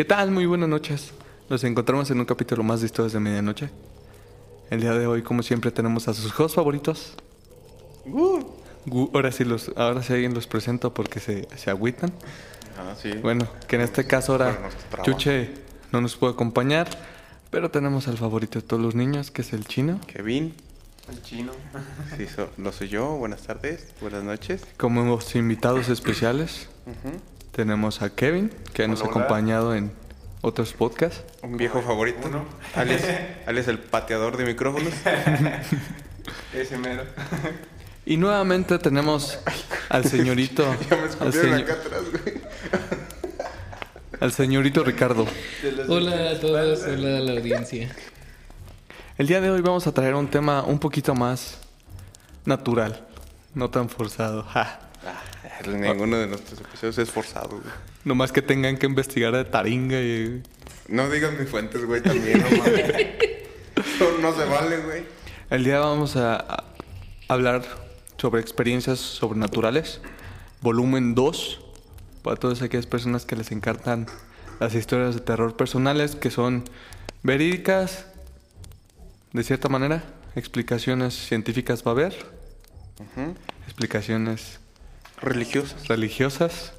¿Qué tal? Muy buenas noches. Nos encontramos en un capítulo más de Historias de Medianoche. El día de hoy, como siempre, tenemos a sus hosts favoritos. Gu- ahora sí los, ahora sí alguien los presento porque se, se agüitan. Ah, sí. Bueno, que en este caso ahora. Chuche no nos puede acompañar, pero tenemos al favorito de todos los niños, que es el chino. Kevin. El chino. Sí, so- lo soy yo. Buenas tardes. Buenas noches. Como hemos invitados especiales, tenemos a Kevin, que nos ha hola. acompañado en otros podcasts. Un viejo favorito. uno. Alias, alias el pateador de micrófonos. Ese mero. Y nuevamente tenemos al señorito, ya me al, señor- acá atrás, güey. al señorito Ricardo. Hola a todos, hola a la audiencia. El día de hoy vamos a traer un tema un poquito más natural, no tan forzado. Ja. Ninguno de nuestros episodios es forzado, güey. No más que tengan que investigar de taringa y... No digas mis fuentes, güey, también, no mames. No, se vale, güey. El día vamos a, a hablar sobre experiencias sobrenaturales, volumen 2, para todas aquellas personas que les encantan las historias de terror personales que son verídicas, de cierta manera, explicaciones científicas va a haber, explicaciones Religiosos. religiosas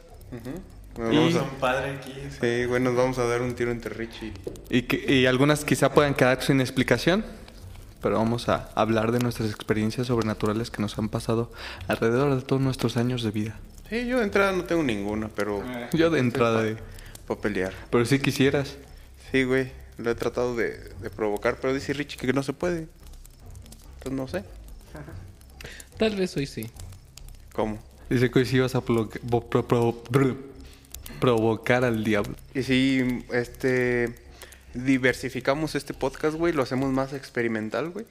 Bueno, Y a- un padre aquí. Sí, güey, nos vamos a dar un tiro entre Richie. y, que- y algunas quizá puedan quedar sin explicación, pero vamos a hablar de nuestras experiencias sobrenaturales que nos han pasado alrededor de todos nuestros años de vida. Sí, yo de entrada no tengo ninguna, pero... Yo de entrada de... Para pelear. Pero si quisieras. Sí, güey. Lo he tratado de, de provocar, pero dice Richie que no se puede. Entonces no sé. Tal vez hoy sí. ¿Cómo? Dice que hoy sí ibas a pro- pro- pro- pro- brr, provocar al diablo. Y si este diversificamos este podcast, güey, lo hacemos más experimental, güey.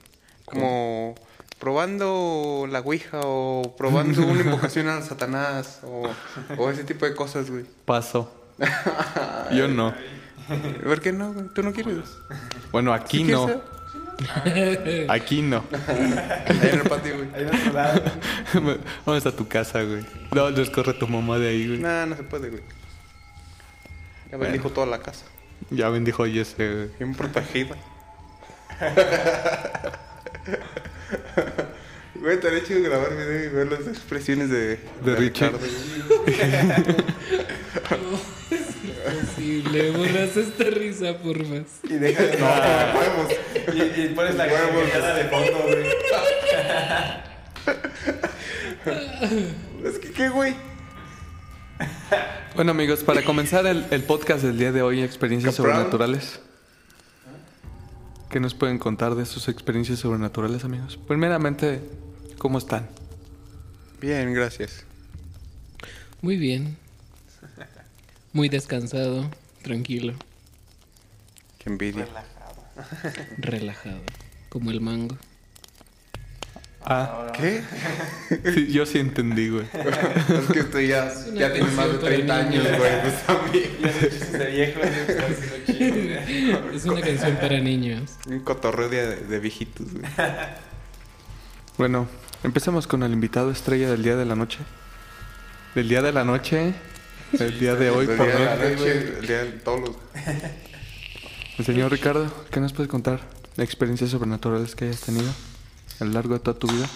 Como probando la Ouija o probando una invocación a Satanás o, o ese tipo de cosas, güey. Paso. Yo no. ¿Por qué no, güey? ¿Tú no quieres? Bueno, aquí ¿Sí no. quieres Aquí no. Ahí en el patio, güey. Ahí en otro lado. Vamos a tu casa, güey. No, les corre tu mamá de ahí, güey. Nah, no se puede, güey. Ya bendijo toda la casa. Ya bendijo y ese, güey. Bien protegida. Güey, estaría chido grabar video y ver las expresiones de, De Richie. Ricardo, güey. Posible, borras esta risa, por más. Y deja de. No, huevos. Y, y pones la cara de fondo, güey. Es que, ¿qué, güey? Bueno, amigos, para comenzar el, el podcast del día de hoy, experiencias sobrenaturales. ¿Qué nos pueden contar de sus experiencias sobrenaturales, amigos? Primeramente, ¿cómo están? Bien, gracias. Muy bien. Muy descansado, tranquilo, Qué envidia. relajado. Como el mango. Ah, ¿Qué? sí, yo sí entendí, güey. es que usted ya, una ya tiene más de canción para 30 años, niños. güey. Pues también. De viejo. Es una canción para niños. Un cotorreo de, de viejitos, güey. Bueno, empecemos con el invitado estrella del día de la noche. Del día de la noche, del día de hoy, El por día de la noche, el día de todos los... El señor Ricardo, ¿qué nos puede contar de experiencias sobrenaturales que hayas tenido a lo largo de toda tu vida?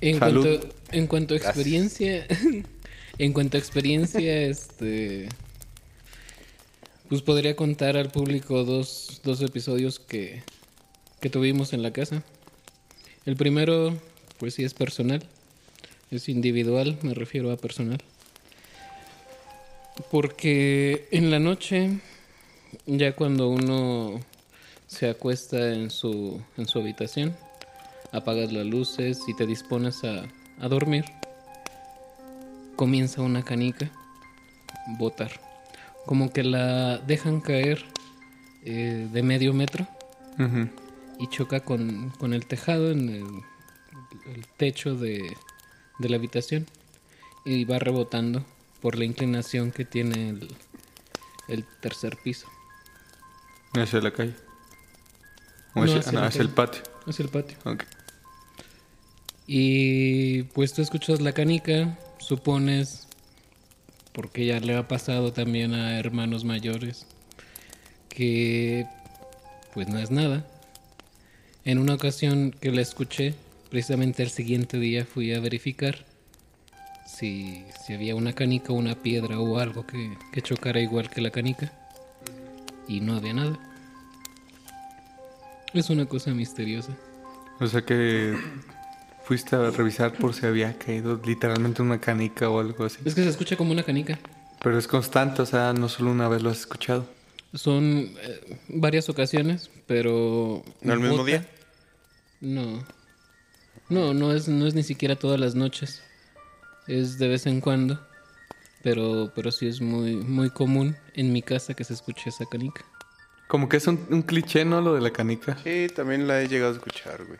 En Salud. cuanto, en cuanto a experiencia, en cuanto a experiencia, este, pues podría contar al público dos, dos episodios que, que tuvimos en la casa. El primero pues sí es personal. Es individual, me refiero a personal. Porque en la noche, ya cuando uno se acuesta en su, en su habitación, apagas las luces y te dispones a, a dormir, comienza una canica botar. Como que la dejan caer eh, de medio metro Ujú. Y choca con, con el tejado en el, el techo de, de la habitación y va rebotando por la inclinación que tiene el, el tercer piso. Hacia la calle. O No, hacia, hacia no, la hacia calle. el patio. Hacia el patio. Y pues tú escuchas la canica, supones, porque ya le ha pasado también a hermanos mayores, que pues no es nada. En una ocasión que la escuché, precisamente el siguiente día fui a verificar si, si había una canica, una piedra o algo que, que chocara igual que la canica. Y no había nada. Es una cosa misteriosa. O sea que fuiste a revisar por si había caído literalmente una canica o algo así. Es que se escucha como una canica. Pero es constante, o sea, no solo una vez lo has escuchado. Son eh, varias ocasiones, pero... ¿No el mismo bota- día? No. No, no es, no es ni siquiera todas las noches. Es de vez en cuando. Pero, pero sí es muy, muy común en mi casa que se escuche esa canica. Como que es un, un cliché, ¿no? Lo de la canica. Sí, también la he llegado a escuchar, güey.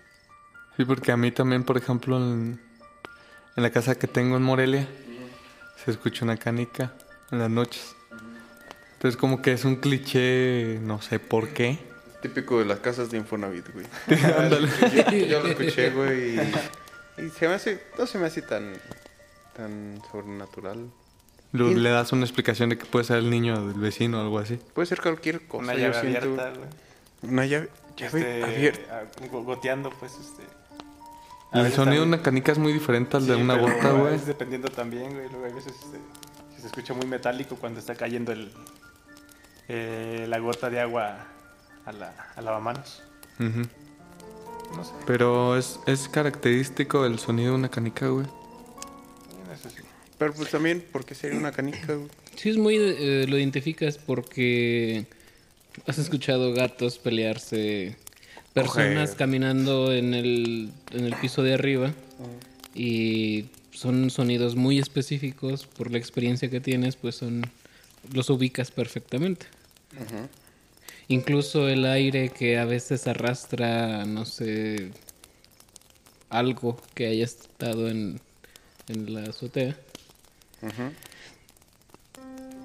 Sí, porque a mí también, por ejemplo, en, en la casa que tengo en Morelia, se escucha una canica en las noches. Entonces como que es un cliché, no sé por qué. Típico de las casas de Infonavit, güey. Ándale. yo, yo lo escuché, güey. Y, y se me hace, no se me hace tan, tan sobrenatural. Le das una explicación de que puede ser el niño del vecino o algo así. Puede ser cualquier cosa. Una llave siento, abierta, güey. Una llave, llave Este, abierta. ah, go- goteando, pues, este. a El sonido de una canica es muy diferente al de una pero gota, a güey. veces dependiendo también, güey. Luego hay veces este, que se escucha muy metálico cuando está cayendo el, eh, la gota de agua a la, a lavamanos. No sé. Pero es, es característico el sonido de una canica, güey. Eso sí. Pero pues también, ¿por qué sería una canica, güey? Sí, es muy... eh, lo identificas porque has escuchado gatos pelearse, personas Coger. caminando en el, en el piso de arriba y son sonidos muy específicos por la experiencia que tienes, pues son los ubicas perfectamente. Incluso el aire que a veces arrastra, no sé, algo que haya estado en, en la azotea.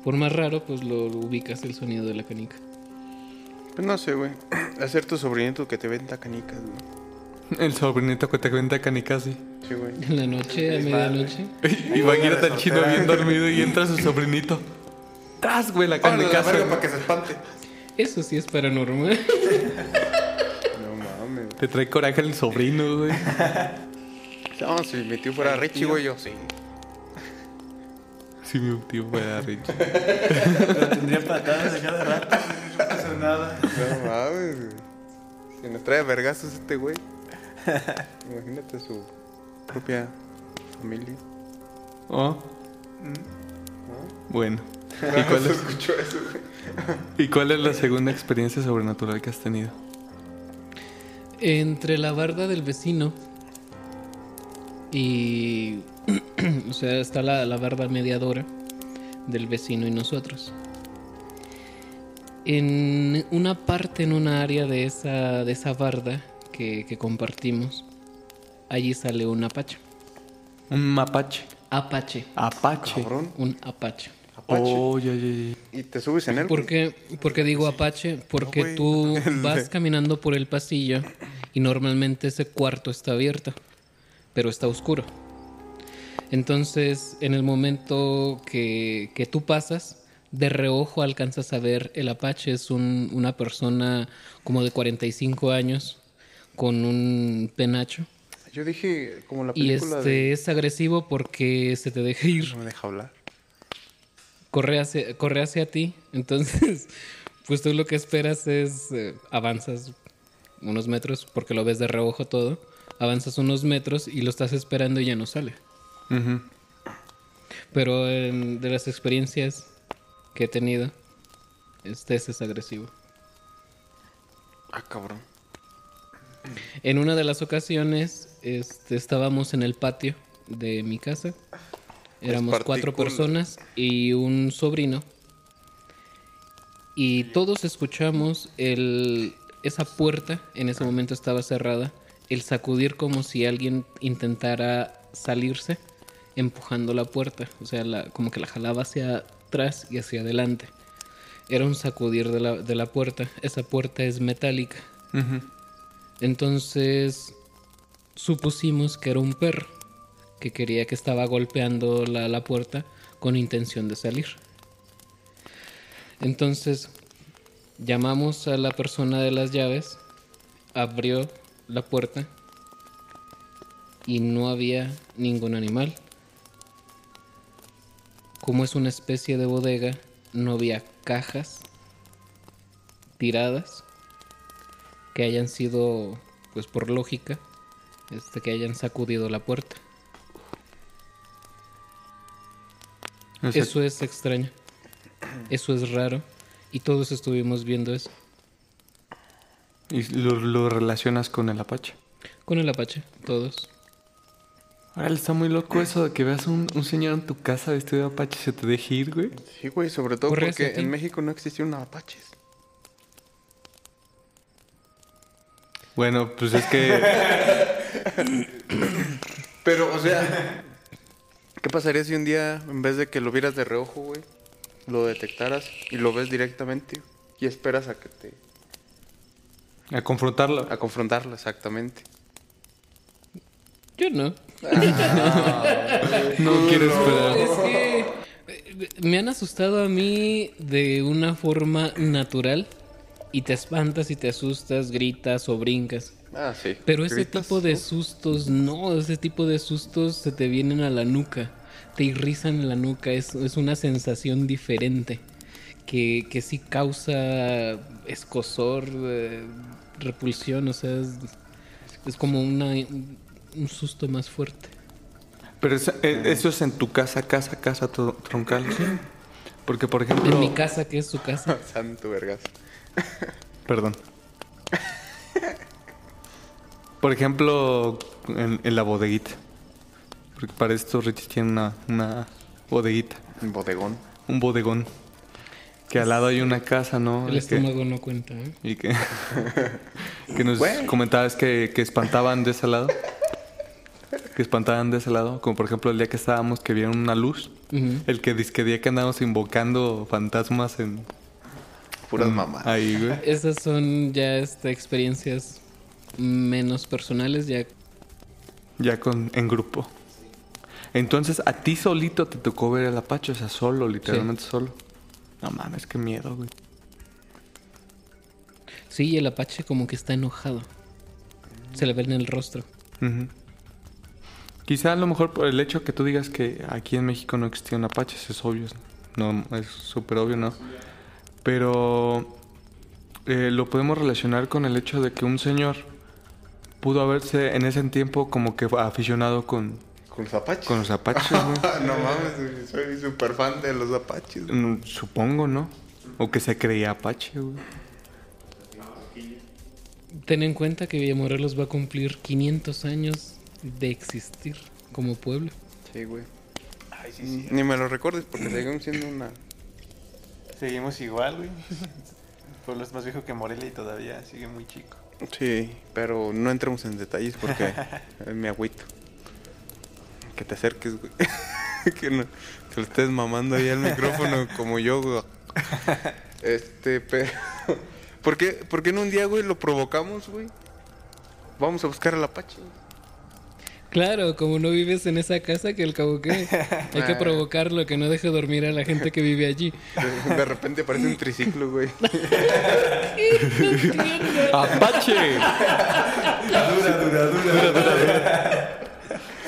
Por más raro, pues lo ubicas el sonido de la canica. Pues no sé, güey. Hacer tu sobrinito que te venda canicas, güey. El sobrinito que te cuenta canicas, sí. Sí, güey. En la noche, a Es mal, medianoche. Imagínate al chino bien dormido y entra su sobrinito. ¡Tras, güey! La canica. verga para que se espante. Eso sí es paranormal. No mames. Te trae coraje el sobrino, güey. No, si mi tío fuera Richie, güey, yo sí. Sí, mi tío fuera Rich. Lo tendría patadas de cada rato. No pasa nada. No mames, güey. Si nos trae vergazos este güey. Imagínate su propia familia. Oh. Bueno. ¿Y cuál es? escuchó eso, güey? ¿Y cuál es la segunda experiencia sobrenatural que has tenido? Entre la barda del vecino y. o sea, está la, la barda mediadora del vecino y nosotros. En una parte, en una área de esa, de esa barda que, que compartimos, allí sale un apache. Un mapache. Apache. Apache. Cabrón. Un apache. Apache. Oh, ya, ya, ya. Y te subes en él. ¿Por qué, por qué digo Apache? Porque güey. tú vas caminando por el pasillo y normalmente ese cuarto está abierto, pero está oscuro. Entonces, en el momento que, que tú pasas, de reojo alcanzas a ver el Apache. Es un- una persona como de 45 años con un penacho. Yo dije, como la Y película este de... es agresivo porque se te deja ir. No me deja hablar. Corre hacia, corre hacia ti. Entonces, pues tú lo que esperas es eh, avanzas unos metros porque lo ves de reojo todo. avanzas unos metros y lo estás esperando y ya no sale. Pero en- de las experiencias que he tenido, este ese es agresivo. Ah, cabrón. En una de las ocasiones este, estábamos en el patio de mi casa. Éramos cuatro personas y un sobrino. Y todos escuchamos el, esa puerta, en ese momento estaba cerrada, el sacudir como si alguien intentara salirse empujando la puerta. O sea, la- como que la jalaba hacia atrás y hacia adelante. Era un sacudir de la, de la puerta. Esa puerta es metálica. Entonces supusimos que era un perro que quería que estaba golpeando la, la puerta con intención de salir. Entonces llamamos a la persona de las llaves, abrió la puerta y no había ningún animal. Como es una especie de bodega, no había cajas tiradas que hayan sido, pues por lógica, este, que hayan sacudido la puerta. Eso es extraño. Eso es raro. Y todos estuvimos viendo eso. Y lo, lo relacionas con el Apache. Con el Apache, todos. Ahora está muy loco eso de que veas un, un señor en tu casa vestido de Apache y se te deje ir, güey. Sí, güey, sobre todo Corre porque en México no existieron apaches. Bueno, pues es que Pero, o sea, ¿qué pasaría si un día, en vez de que lo vieras de reojo, güey, lo detectaras y lo ves directamente y esperas a que te... a confrontarlo. a confrontarlo exactamente? Yo no. No quiero esperar. Es que eh, me han asustado a mí de una forma natural. Y te espantas y te asustas, gritas o brincas. Ah, sí. Pero ese ¿Gritas? tipo de sustos, no, ese tipo de sustos se te vienen a la nuca, te irrizan en la nuca, es, es una sensación diferente que, que sí causa escosor, eh, repulsión, o sea, es, es como una, un susto más fuerte. Pero es- eh, eso es en tu casa, casa, casa tro- troncal. Porque, por ejemplo... En mi casa, que es su casa, Santo vergas. Perdón. Por ejemplo, en, en la bodeguita. Porque para esto Richie tiene una, una bodeguita, Un bodegón. un bodegón. Que al lado hay una casa, ¿no? el Que- estómago no cuenta. ¿eh? y que, que nos comentabas que, que espantaban de ese lado. Que espantaban de ese lado. Como por ejemplo el día que estábamos que vieron una luz. Ujú. El que disque día que andábamos invocando fantasmas en... Puras mamás. Ahí, güey. Esas son ya este, experiencias menos personales, ya Ya con, en grupo. Entonces, a ti solito te tocó ver el Apache, o sea, solo, literalmente solo. No mames, qué miedo, güey. Sí, el Apache como que está enojado. Se le ve en el rostro. Quizá a lo mejor por el hecho que tú digas que aquí en México no existían apaches, es obvio. No, es súper obvio, ¿no? Pero eh, lo podemos relacionar con el hecho de que un señor pudo haberse en ese tiempo como que aficionado con, Con los apaches. con los apaches, güey. no mames, soy súper fan de los apaches. güey. Mm, Supongo, ¿no? O que se creía apache, güey. Ten en cuenta que Villamorelos va a cumplir 500 años de existir como pueblo. Sí, güey. Ay, sí, sí. Ni me lo recuerdes porque seguimos siendo una... Seguimos igual, güey. El pueblo es más viejo que Morelia y todavía sigue muy chico. Sí, pero no entremos en detalles porque me agüito. Que te acerques, güey. que no te lo estés mamando ahí al micrófono como yo, güey. Este, pero... ¿Por qué, ¿Por qué en un día, güey, lo provocamos, güey? Vamos a buscar al Apache. Claro, como no vives en esa casa, que el cabo que hay que provocarlo, que no deje dormir a la gente que vive allí. De, de repente aparece un triciclo, güey. ¡Apache! dura, dura, dura.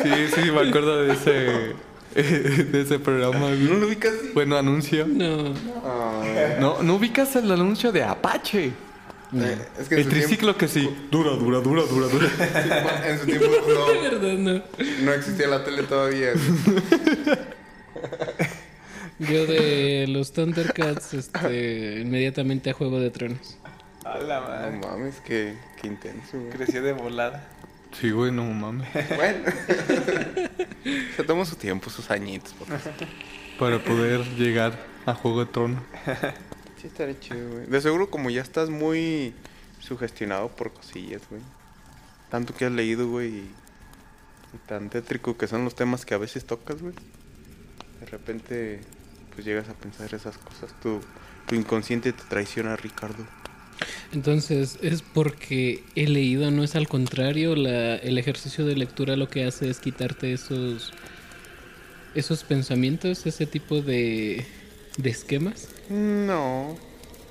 Sí, sí, me acuerdo de ese, de ese programa. ¿No lo ubicas? Bueno, anuncio. No, No, no ubicas el anuncio de Apache. Eh, es que en El triciclo que sí. Dura, dura, dura, dura, dura. en su tiempo De no, verdad, no. no existía la tele todavía. Yo de los Thundercats, este, inmediatamente a Juego de Tronos. A la No mames, qué, qué intenso. Creció de volada. Sí, güey, no mames. Bueno. Se tomó su tiempo, sus añitos. Para poder llegar a Juego de Trono. Sí, estaría chido, güey. De seguro, como ya estás muy sugestionado por cosillas, güey. Tanto que has leído, güey. Y, y tan tétrico que son los temas que a veces tocas, güey. De repente, pues llegas a pensar esas cosas. Tu, tu inconsciente te traiciona, Ricardo. Entonces, es porque he leído, no es al contrario, la, el ejercicio de lectura lo que hace es quitarte esos, esos pensamientos, ese tipo de, de esquemas. No.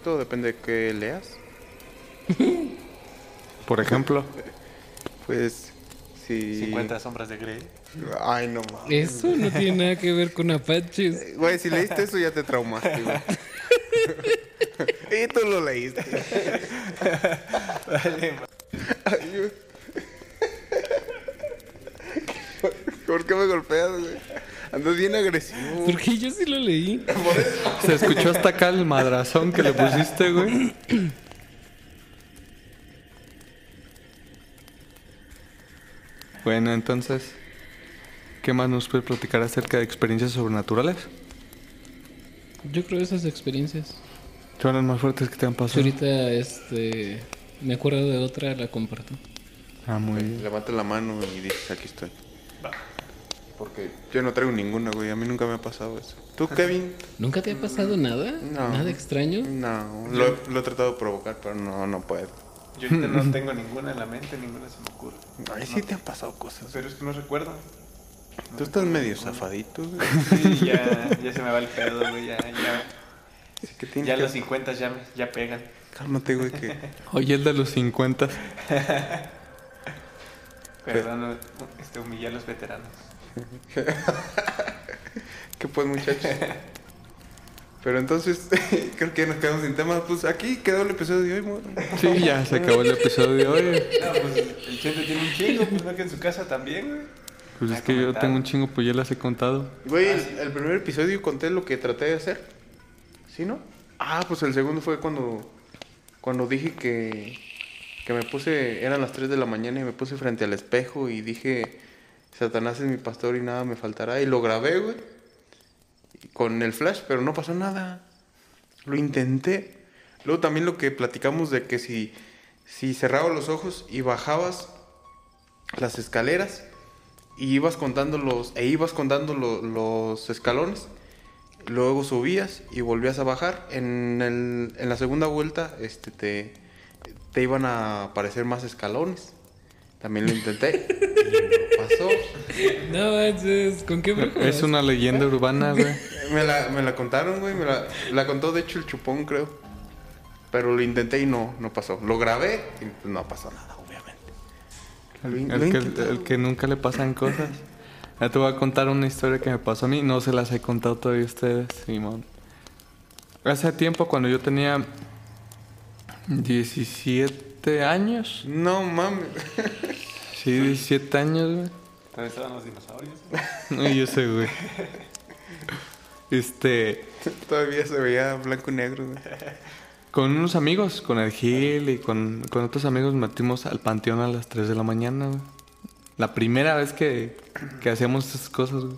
Todo depende de qué leas. Por ejemplo. Pues, si... 50 sombras de Grey. Ay, no mames. Eso no tiene nada que ver con apaches. Güey, si leíste eso ya te traumaste, güey. y tú lo leíste. Ay. ¿Por qué me golpeas, güey? Andas bien agresivo. Porque yo sí lo leí. Se escuchó hasta acá el madrazón que le pusiste, güey. Bueno, entonces, ¿qué más nos puede platicar acerca de experiencias sobrenaturales? Yo creo esas experiencias. Son las más fuertes que te han pasado. ahorita este, me acuerdo de otra, la comparto. Ah, muy bien. Levanta la mano y dices, aquí estoy. Porque yo no traigo ninguna, güey. A mí nunca me ha pasado eso. ¿Tú, Kevin? ¿Nunca te ha pasado nada? No. ¿Nada extraño? No, lo, he- lo he tratado de provocar, pero no, no puedo. Yo ahorita no tengo ninguna en la mente, ninguna se me ocurre. Ay, sí te han pasado cosas. Pero es que no recuerdo. Tú estás medio zafadito, güey. Sí, ya, ya se me va el pedo, güey. Ya, ya, que ya que- los 50 ya, me- ya pegan. Cálmate, güey, que... Oye, el de los 50. Perdón, este, humillé a los veteranos. ¿Qué pues, muchachos? Pero entonces, creo que nos quedamos sin temas. Pues aquí quedó el episodio de hoy, mo- Sí, ya se acabó el episodio de hoy. No, pues el Chente tiene un chingo, pues no que en su casa también, güey. Pues es Ah, que yo tengo un chingo, pues ya las he contado. Güey, el, el primer episodio conté lo que traté de hacer. ¿Sí, no? Ah, pues el segundo fue cuando, cuando dije que, que me puse, eran las 3 de la mañana y me puse frente al espejo y dije, Satanás es mi pastor y nada me faltará. Y lo grabé, güey, con el flash, pero no pasó nada. Lo intenté. Luego también lo que platicamos de que si, si cerrabas los ojos y bajabas las escaleras y ibas contando los e ibas contando lo- los escalones luego subías y volvías a bajar. En, el, en la segunda vuelta este te, te iban a aparecer más escalones. También lo intenté. Y no pasó. No manches, ¿con qué brujo? Es una leyenda urbana, güey. me la, me la contaron güey me la, la contó de hecho el chupón creo. Pero lo intenté y no no pasó. Lo grabé y no pasó nada obviamente. Lo que, el que nunca le pasan cosas. Ya te voy a contar una historia que me pasó a mí. No se las he contado todavía a ustedes, Simón. Hace tiempo, cuando yo tenía 17 años. no mames Sí, 17 años, güey. Todavía estaban los dinosaurios. No, yo sé, güey. Este, todavía se veía blanco y negro güey. con unos amigos, con el Gil y con, con otros amigos metimos al panteón a las 3 de la mañana, güey. La primera vez que, que hacíamos estas cosas, güey.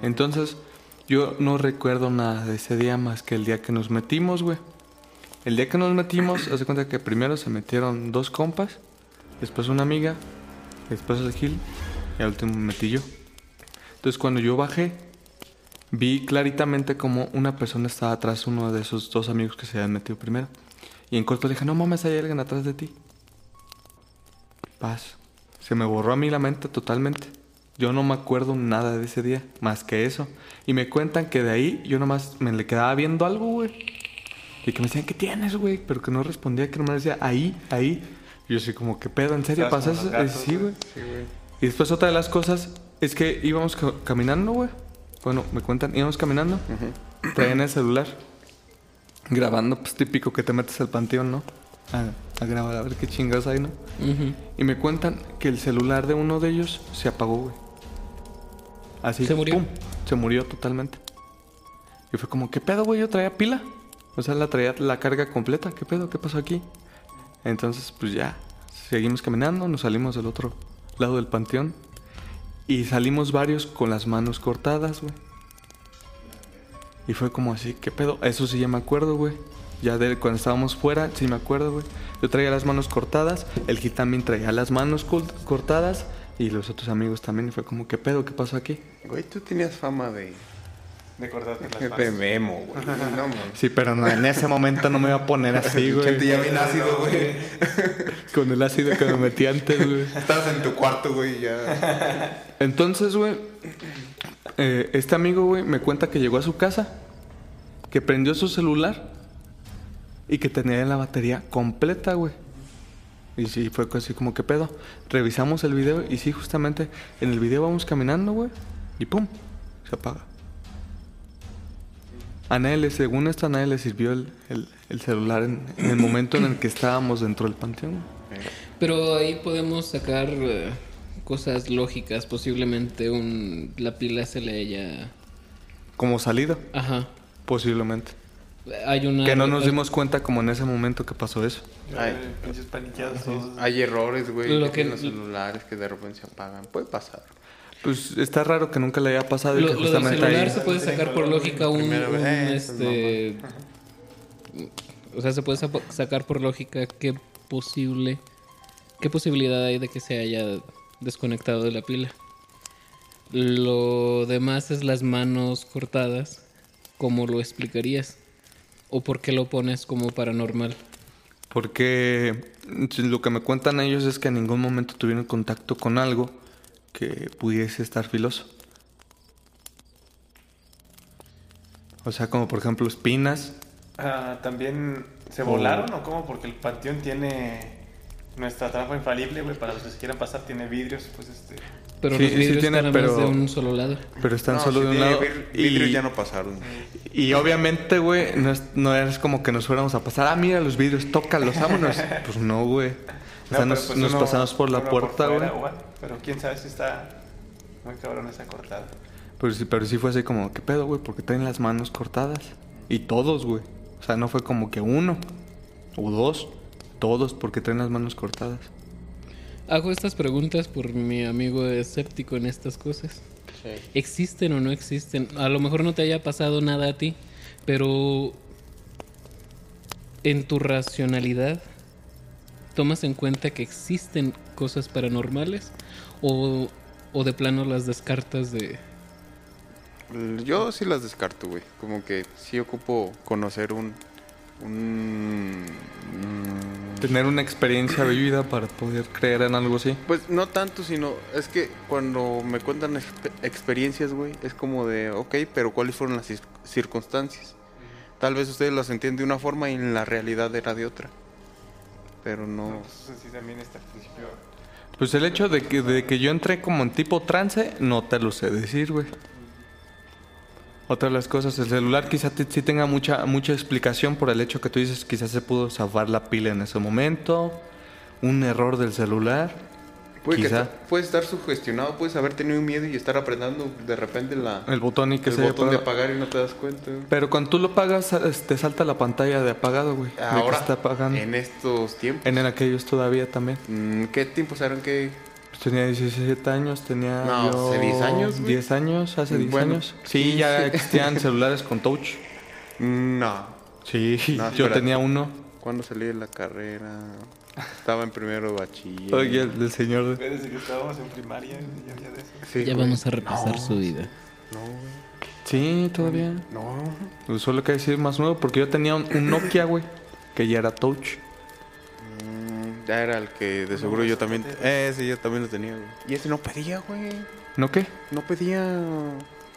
Entonces, yo no recuerdo nada de ese día más que el día que nos metimos, güey. El día que nos metimos, hace cuenta que primero se metieron dos compas, después una amiga, después el Gil y al último me metí yo. Entonces, cuando yo bajé, vi claritamente como una persona estaba atrás, uno de esos dos amigos que se habían metido primero. Y en corto le dije, no mames, hay alguien atrás de ti. Paz. Se me borró a mí la mente totalmente. Yo no me acuerdo nada de ese día, más que eso. Y me cuentan que de ahí yo nomás me le quedaba viendo algo, güey. Y que me decían, ¿qué tienes, güey? Pero que no respondía, que nomás me decía, ahí, ahí. Y yo así como, ¿qué pedo? ¿En serio pasa eso? gatos, sí, güey. sí Y después otra de las cosas es que íbamos ca- caminando, güey. Bueno, me cuentan, íbamos caminando. Traían el celular. Grabando, pues típico que te metes al panteón, ¿no? A, a grabar a ver qué chingas hay, ¿no? Y me cuentan que el celular de uno de ellos se apagó, güey. Así. ¿Se murió? ¡pum! Se murió totalmente. Y fue como, ¿qué pedo, güey? Yo traía pila. O sea, la traía la carga completa. ¿Qué pedo? ¿Qué pasó aquí? Entonces, pues ya. Seguimos caminando, nos salimos del otro lado del panteón. Y salimos varios con las manos cortadas, güey. Y fue como así, ¿qué pedo? Eso sí ya me acuerdo, güey. Ya de cuando estábamos fuera, sí me acuerdo, güey. Yo traía las manos cortadas, el Gil también traía las manos cortadas y los otros amigos también. Y fue como, ¿qué pedo? ¿Qué pasó aquí? Güey, tú tenías fama de... De cortarte las de manos. memo, güey. No. Sí, pero no, en ese momento no me iba a poner así, Gente, güey. ya bien ácido, güey. Con el ácido que me metí antes, güey. Estabas en tu cuarto, güey, ya. Entonces, güey, eh, este amigo, güey, me cuenta que llegó a su casa, que prendió su celular y que tenía la batería completa, güey. Y sí, fue así como, ¿qué pedo? Revisamos el video y sí, justamente en el video vamos caminando, güey, y pum, se apaga. A nadie le, según esto, a nadie le sirvió el, el- el celular en, en el momento en el que estábamos dentro del panteón. Pero ahí podemos sacar eh, cosas lógicas. Posiblemente un, la pila se le haya... Como salida, Ajá. posiblemente. Hay una... Que no nos dimos cuenta como en ese momento que pasó eso. Ay. Ay, pinches paniqueados todos. Hay errores, güey, Lo que que- tienen los celulares que de repente se apagan. Puede pasar. Pues está raro que nunca le haya pasado y Lo, que lo del justamente celular ahí... se puede sacar por lógica un, un, eh, este o sea se puede sacar por lógica qué posible qué posibilidad hay de que se haya desconectado de la pila lo demás es las manos cortadas cómo lo explicarías o por qué lo pones como paranormal Porque lo que me cuentan ellos es que en ningún momento tuvieron contacto con algo que pudiese estar filoso. O sea, como por ejemplo espinas. Ah, También se volaron o cómo? Porque el panteón tiene nuestra trampa infalible, güey. Para los que se quieran pasar, tiene vidrios, pues este. Pero Sí, los sí vidrios tiene, más pero- de un solo lado Pero están No, solo si de un tiene lado. vid- vidrios y, ya no pasaron. y obviamente, güey, no es, no es como que nos fuéramos a pasar. Ah, mira los vidrios, tócalos, vámonos. pues no, güey. O sea, No, nos, pues, nos uno- pasamos por la puerta, güey. Pero quién sabe si está muy cabrón esa cortada. Pero sí, pero sí fue así como, ¿qué pedo, güey? Porque traen las manos cortadas. Y todos, güey. O sea, no fue como que uno o dos. Todos, porque traen las manos cortadas. Hago estas preguntas por mi amigo escéptico en estas cosas ¿Existen o no existen? A lo mejor no te haya pasado nada a ti, pero en tu racionalidad, ¿tomas en cuenta que existen cosas paranormales? ¿O, o de plano las descartas de... Yo sí las descarto, güey. Como que sí ocupo conocer un... un mm, Tener una experiencia vivida para poder creer en algo así. Pues no tanto, sino es que cuando me cuentan exp- experiencias, güey, es como de, ok, pero ¿cuáles fueron las circunstancias? Tal vez ustedes las entienden de una forma y en la realidad era de otra. Pero no... Entonces sí también está al principio. Pues el hecho de que, de que yo entré como en tipo trance, no te lo sé decir, güey. Otra de las cosas, el celular quizá te- sí tenga mucha, mucha explicación por el hecho que tú dices, quizás se pudo zafar la pila en ese momento, un error del celular. Puede Quizá. puedes estar sugestionado, puedes haber tenido miedo y estar apretando de repente la, El botón y que el se botón de apaga. apagar y no te das cuenta. güey. Pero cuando tú lo pagas, te salta la pantalla de apagado, güey. de que Ahora, está apagando. en estos tiempos, En, en aquellos todavía también. mm, ¿qué tiempos eran que Pues tenía 17 años, tenía No, yo hace 10 años, güey. 10 años, hace 10 Bueno, años. Sí, ya existían celulares con touch. No. Sí, No, yo tenía uno. ¿Cuándo salí de la carrera? Estaba en primero de bachiller. Oye, el del señor. de- Desde que estábamos en primaria, ya había de eso. Sí, Ya güey. vamos a repasar su vida. No, güey. Sí, todavía. No. Solo que decir más nuevo, porque yo tenía un, un Nokia, güey, que ya era touch. Ya era el que de seguro yo también. Eh, sí, yo también lo tenía, güey. Y ese no pedía, güey. ¿No qué? No pedía.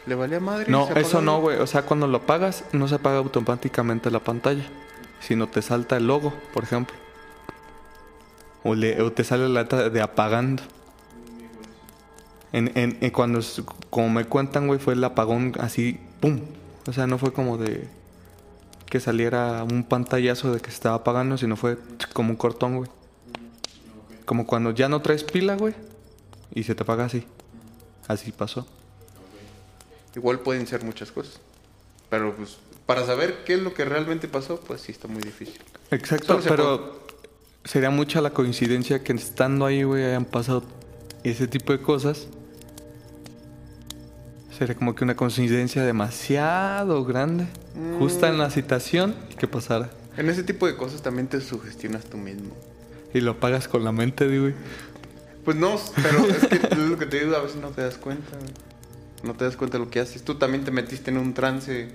Le valía madre. No, se eso no, güey. O sea, cuando lo apagas, no se apaga automáticamente la pantalla, sino te salta el logo, por ejemplo. O, le- o te sale la letra de apagando. En, en, en cuando, como me cuentan, güey, fue el apagón así, ¡pum! O sea, no fue como de que saliera un pantallazo de que se estaba apagando, sino fue... como un cortón, güey. Como cuando ya no traes pila, güey. Y se te apaga así. Así pasó. Igual pueden ser muchas cosas. Pero pues, para saber qué es lo que realmente pasó, pues sí está muy difícil. Exacto, se pero sería mucha la coincidencia que estando ahí, güey, hayan pasado ese tipo de cosas. Sería como que una coincidencia demasiado grande. Justa en la citación que pasara. En ese tipo de cosas también te sugestionas tú mismo. Y lo pagas con la mente, güey. Pues no, pero es que es lo que te digo, a veces no te das cuenta. No te das cuenta de lo que haces. Tú también te metiste en un trance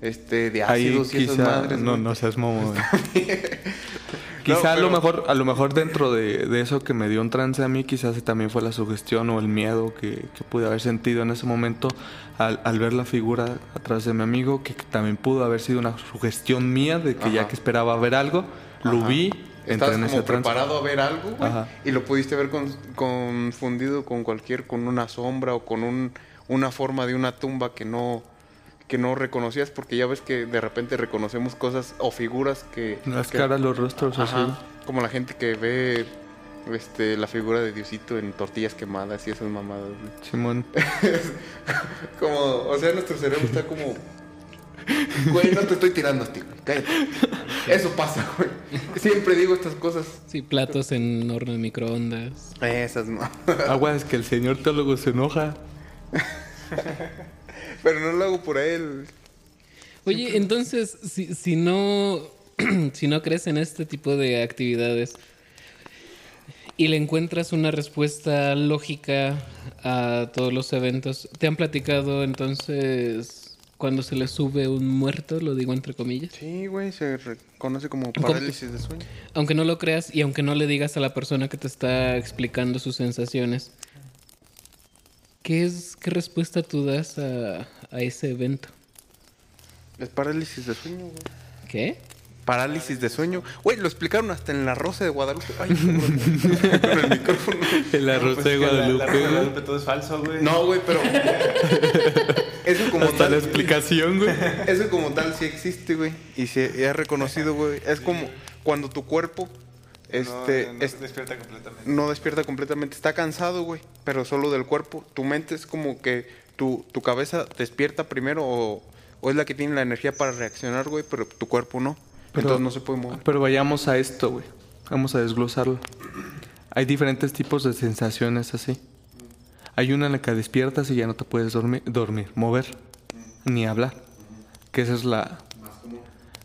este, de Ahí ácidos y esas madres. no, güey. no seas momo. Quizá a lo mejor, a lo mejor dentro de, de eso que me dio un trance a mí, quizás también fue la sugestión o el miedo que, que pude haber sentido en ese momento al, al ver la figura atrás de mi amigo, que también pudo haber sido una sugestión mía de que ya que esperaba ver algo, lo Ajá. vi, Estabas como ese preparado a ver algo, güey, y lo pudiste ver con- confundido con cualquier, con una sombra o con un, una forma de una tumba que no que no reconocías porque ya ves que de repente reconocemos cosas o figuras que Las que- caras, los rostros, así. Como la gente que ve este la figura de Diosito en tortillas quemadas y esas mamadas. Simón. Como, o sea, nuestro cerebro está como Güey, no te estoy tirando a ti, güey. Cállate. Eso pasa, güey. Siempre digo estas cosas. Sí, platos en horno de microondas. Esas no. Agua es que el señor teólogo se enoja. Pero no lo hago por él. Oye, entonces, si, si no si no crees en este tipo de actividades y le encuentras una respuesta lógica a todos los eventos, ¿te han platicado entonces cuando se le sube un muerto, lo digo entre comillas? Sí, güey, se reconoce como parálisis de sueño. Aunque no lo creas y aunque no le digas a la persona que te está explicando sus sensaciones, ¿qué es qué respuesta tú das a, a ese evento? Es parálisis de sueño, güey. ¿Qué? Parálisis de sueño. Güey, lo explicaron hasta en la Rosa de Guadalupe. Ay, con el micrófono. El arroz Pues de es que la- Guadalupe. La, Rosa de. Guadalupe todo es falso, güey. No, güey, pero. Eso como Hasta la tal. explicación, güey. Eso como tal sí existe, güey. Y se ha reconocido, güey. Es como cuando tu cuerpo. Este. no, no es- despierta completamente. no despierta completamente. Está cansado, güey. Pero solo del cuerpo. Tu mente es como que tu, tu cabeza despierta primero o, o es la que tiene la energía para reaccionar, güey. Pero tu cuerpo no. Pero- Entonces no se puede mover. Pero vayamos a esto, güey. Vamos a desglosarlo. Hay diferentes tipos de sensaciones así. Hay una en la que despiertas y ya no te puedes dormir, dormir mover, ni hablar. Que esa es la,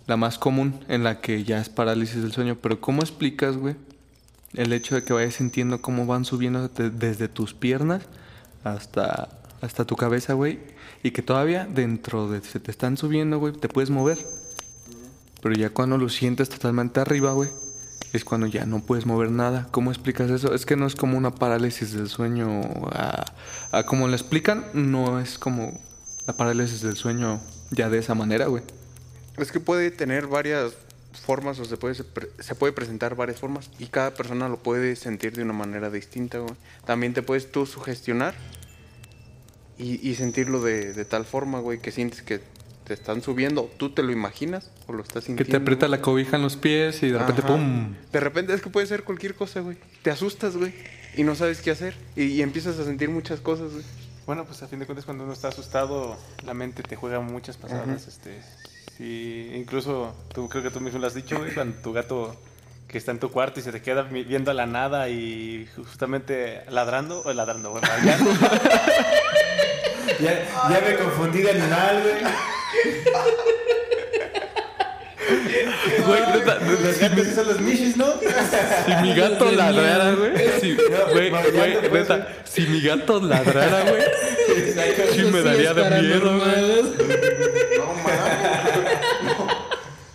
la más común en la que ya es parálisis del sueño. Pero ¿cómo explicas, güey? El hecho de que vayas sintiendo cómo van subiendo de- desde tus piernas hasta, hasta tu cabeza, güey. Y que todavía dentro de se te están subiendo, güey, te puedes mover. Pero ya cuando lo sientes totalmente arriba, güey, es cuando ya no puedes mover nada. ¿Cómo explicas eso? Es que no es como una parálisis del sueño. A, a como lo explican, no es como la parálisis del sueño ya de esa manera, güey. Es que puede tener varias formas o se puede, se puede presentar varias formas y cada persona lo puede sentir de una manera distinta, güey. También te puedes tú sugestionar y, y sentirlo de, de tal forma, güey, que sientes que te están subiendo. ¿Tú te lo imaginas o lo estás Que sintiendo? te aprieta güey? la cobija en los pies y de repente, Ajá. ¡pum! De repente es que puede ser cualquier cosa, güey. Te asustas, güey, y no sabes qué hacer y, y empiezas a sentir muchas cosas, güey. Bueno, pues a fin de cuentas cuando uno está asustado, la mente te juega muchas pasadas. Este, sí, incluso tú creo que tú mismo lo has dicho, güey, cuando tu gato que está en tu cuarto y se te queda viendo a la nada y justamente ladrando, o ladrando, bueno, maullando. Ya, ya me confundí de animal, güey. Güey, neta, Los gatos son los michis, ¿no? si mi gato ladrara, güey. Si, güey, güey, neta, si mi gato ladrara, güey, sí me daría de miedo, güey. No mames.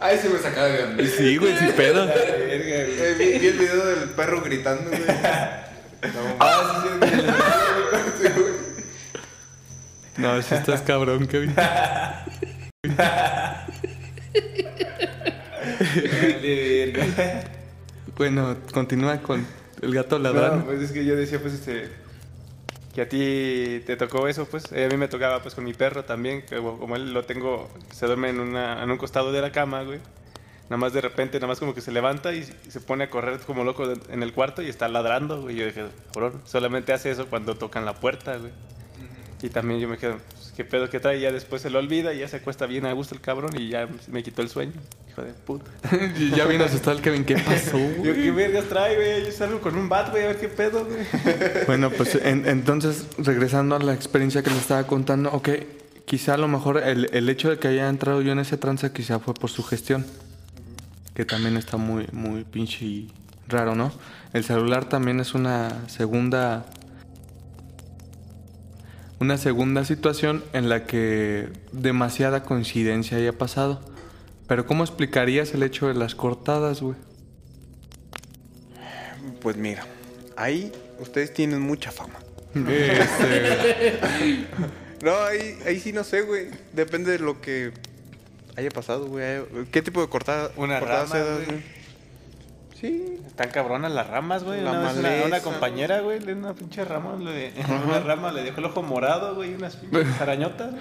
Ahí se me sacaba de onda. Sí, güey, sin pedo. Eh, vi, el video del perro gritando, güey. Ah, sí, No, si estás cabrón, Kevin. Bueno, continúa con el gato No, ladrando. pues es que yo decía, pues, este, que a ti te tocó eso, pues, eh, a mí me tocaba, pues, con mi perro también, que como él lo tengo, se duerme en, una, en un costado de la cama, güey. Nada más de repente, nada más como que se levanta y se pone a correr como loco en el cuarto y está ladrando, güey. Yo dije, cabrón, solamente hace eso cuando tocan la puerta, güey. Y también yo me quedo, pues, ¿qué pedo que trae? Y ya después se lo olvida y ya se acuesta bien a gusto el cabrón y ya me quitó el sueño. Hijo de puta. Y ya vino asustado el Kevin. ¿Qué pasó, Yo? ¿qué vergas trae, güey? Yo salgo con un bat, güey, a ver qué pedo, güey. Bueno, pues en- entonces, regresando a la experiencia que le estaba contando, ok, quizá a lo mejor el, el hecho de que haya entrado yo en ese trance quizá fue por su gestión, que también está muy, muy pinche y raro, ¿no? El celular también es una segunda... Una segunda situación en la que demasiada coincidencia haya pasado. Pero ¿cómo explicarías el hecho de las cortadas, güey? Pues mira, ahí ustedes tienen mucha fama. Este, No, ahí, ahí sí no sé, güey. Depende de lo que haya pasado, güey. ¿Qué tipo de cortada? Una cortada rama, se da, güey. Sí. Están cabronas las ramas, güey. La Una, vez una, maleza, una compañera, güey, de una pinche rama, le, una rama le dejó el ojo morado, güey, y unas pinches arañotas.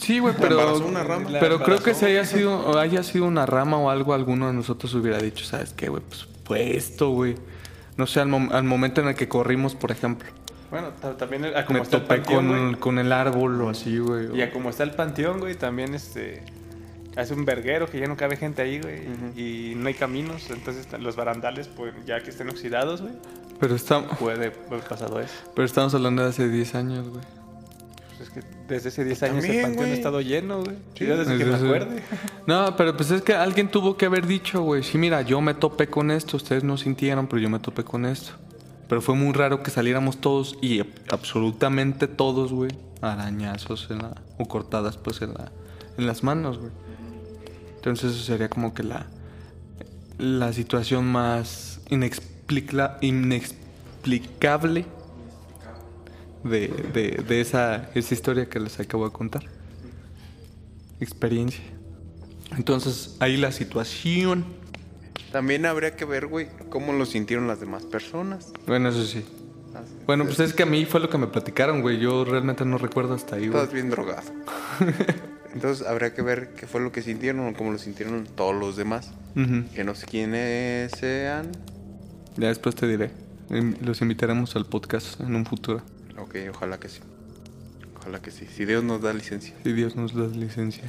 Sí, güey, pero, una rama. Pero creo que si haya sido, haya sido una rama o algo, alguno de nosotros hubiera dicho, ¿sabes qué, güey? Pues fue esto, güey. No sé, al, mom- al momento en el que corrimos, por ejemplo. Bueno, ta- también a como Me está el topé panteón, con, con el árbol o así, güey. Y a como está el panteón, güey, también este hace un verguero que ya no cabe gente ahí, güey, y no hay caminos, entonces están los barandales, pues ya que estén oxidados, güey, Pero, estamos, puede haber pasado eso. pero estamos hablando de hace 10 años, güey. Pues es que desde hace 10 años el También, panteón ha estado lleno, güey. Sí, desde que Desde me ese- acuerde. No, pero pues es que alguien tuvo que haber dicho, güey, sí, mira, yo me topé con esto, ustedes no sintieron, pero yo me topé con esto. Pero fue muy raro que saliéramos todos y absolutamente todos, güey, arañazos en la, o cortadas pues en la, en las manos, güey. Entonces eso sería como que la, la situación más inexplicla- inexplicable de, de, de esa, esa historia que les acabo de contar. Experiencia. Entonces, ahí la situación. También habría que ver, güey, cómo lo sintieron las demás personas. Bueno, eso sí. Bueno, pues es que a mí fue lo que me platicaron, güey. Yo realmente no recuerdo hasta ahí, güey. Estás bien drogado. Entonces habría que ver qué fue lo que sintieron o cómo lo sintieron todos los demás. Ujú. Que no sé quiénes sean. Ya después te diré. Em, Los invitaremos al podcast en un futuro. Ok, ojalá que sí. Ojalá que sí. Si Dios nos da licencia. Si Dios nos da licencia.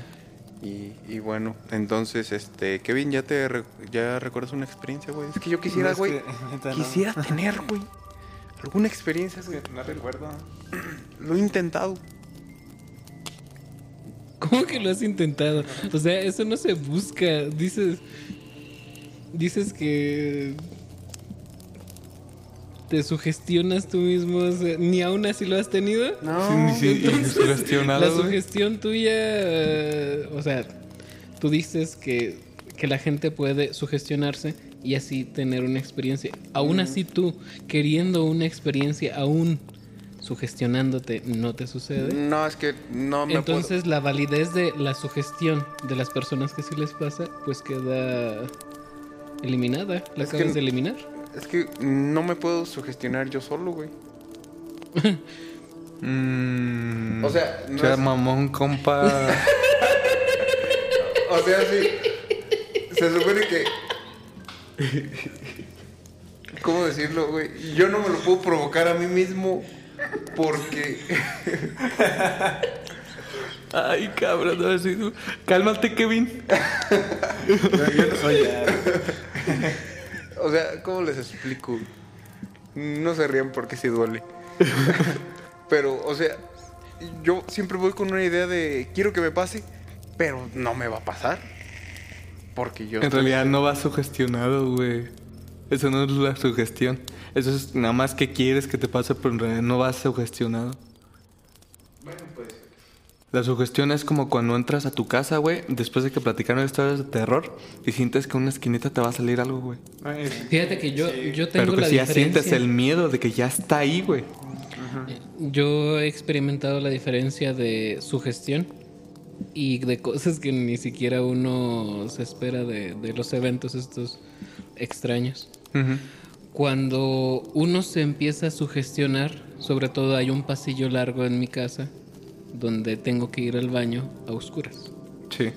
Y, y bueno, entonces, este, Kevin, ¿ya te re- ya recuerdas una experiencia, güey? Es que yo quisiera, No, güey, que, no. quisiera tener, güey, alguna experiencia, güey. No recuerdo. Lo he intentado. ¿Cómo que lo has intentado? O sea, eso no se busca. Dices. Dices que. Te sugestionas tú mismo. o sea, ni aún así lo has tenido. No, Sí, sugestionado, la sugestión tuya. eh, o sea, tú dices que, que la gente puede sugestionarse y así tener una experiencia. Aún así tú, queriendo una experiencia, aún sugestionándote, no te sucede. no, es que no me Entonces la validez de la sugestión de las personas que sí les pasa, pues queda eliminada. La Es que- de eliminar. es que no me puedo sugestionar yo solo, güey. Mm, O sea, no sea es- mamón, compa. O sea, sí. Se supone que. ¿Cómo decirlo, güey? Yo no me lo puedo provocar a mí mismo porque. Ay, cabrón, no así. Cálmate, Kevin. O sea, ¿cómo les explico? No se rían porque sí duele. Pero, o sea, yo siempre voy con una idea de quiero que me pase, pero no me va a pasar. Porque yo. En realidad no va sugestionado, güey. Eso no es la sugestión. Eso es nada más que quieres que te pase, pero en realidad no vas sugestionado. La sugestión es como cuando entras a tu casa, güey, después de que platicaron historias de terror y sientes que en una esquinita te va a salir algo, güey. Fíjate que yo, yo tengo Pero que la si ya diferencia. sientes el miedo de que ya está ahí, güey. Yo he experimentado la diferencia de sugestión y de cosas que ni siquiera uno se espera de, de los eventos estos extraños. Ujú. Cuando uno se empieza a sugestionar, sobre todo hay un pasillo largo en mi casa donde tengo que ir al baño a oscuras. Sí.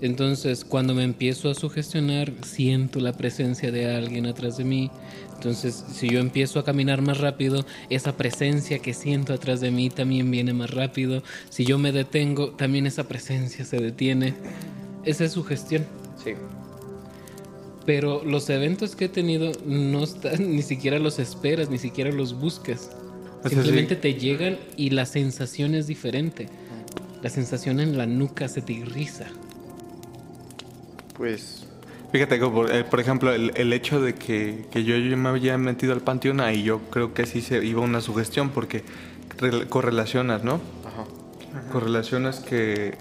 Entonces, cuando me empiezo a sugestionar, siento la presencia de alguien atrás de mí. Entonces, si yo empiezo a caminar más rápido, esa presencia que siento atrás de mí también viene más rápido. Si yo me detengo, también esa presencia se detiene. Esa es sugestión. Sí. Pero los eventos que he tenido no están, ni siquiera los esperas, ni siquiera los buscas. sea, Simplemente sí. te llegan y la sensación es diferente. La sensación en la nuca se te irriza. Pues. Fíjate, que por, eh, por ejemplo, el, el hecho de que, que yo, yo me había metido al panteón, ahí yo creo que sí se iba una sugestión, porque rel- correlacionas, ¿no? Ajá. Correlacionas que,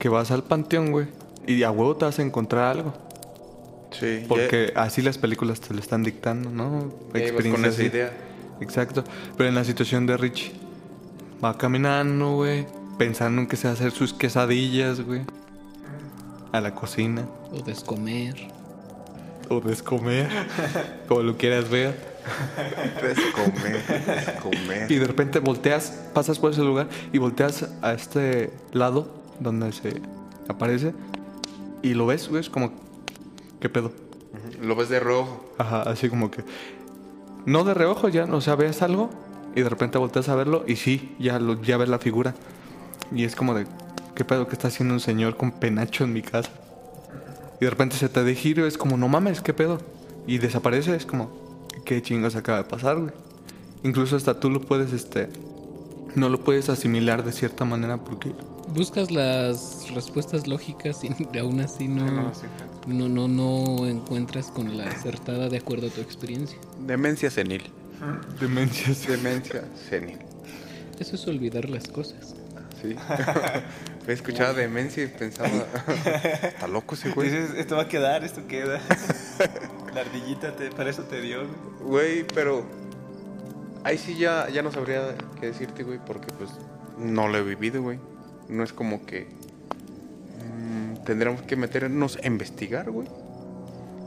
que vas al panteón, güey, y a huevo te vas a encontrar algo. Sí. Porque así las películas te lo están dictando, ¿no? ibas con esa así. idea. Exacto. Pero en la situación de Richie, va caminando, güey, pensando en que se va a hacer sus quesadillas, güey, a la cocina. O descomer. O descomer, como lo quieras ver. Es comer, es comer. Y de repente volteas, pasas por ese lugar y volteas a este lado donde se aparece y lo ves, güey, es como, ¿qué pedo? Lo ves de rojo. Ajá, así como que, no de reojo ya, o sea, ves algo y de repente volteas a verlo y sí, ya, lo, ya ves la figura. Y es como de, ¿qué pedo que está haciendo un señor con penacho en mi casa? Y de repente se te de giro, es como, no mames, ¿qué pedo? Y desaparece, es como, ¿qué chingos acaba de pasar, güey? Incluso hasta tú lo puedes, este, no lo puedes asimilar de cierta manera porque Buscas las respuestas lógicas y aún así no, No, no, no, no encuentras con la acertada de acuerdo a tu experiencia. Demencia senil. demencias. Demencia senil. Eso es olvidar las cosas. Sí. Me escuchaba demencia y pensaba. Está loco ese güey. Dices, esto va a quedar, esto queda. La ardillita te, para eso te dio. güey. Güey, pero. Ahí sí ya, ya no sabría qué decirte, güey, porque pues no lo he vivido, güey. No es como que. mm, tendríamos que meternos a investigar, güey.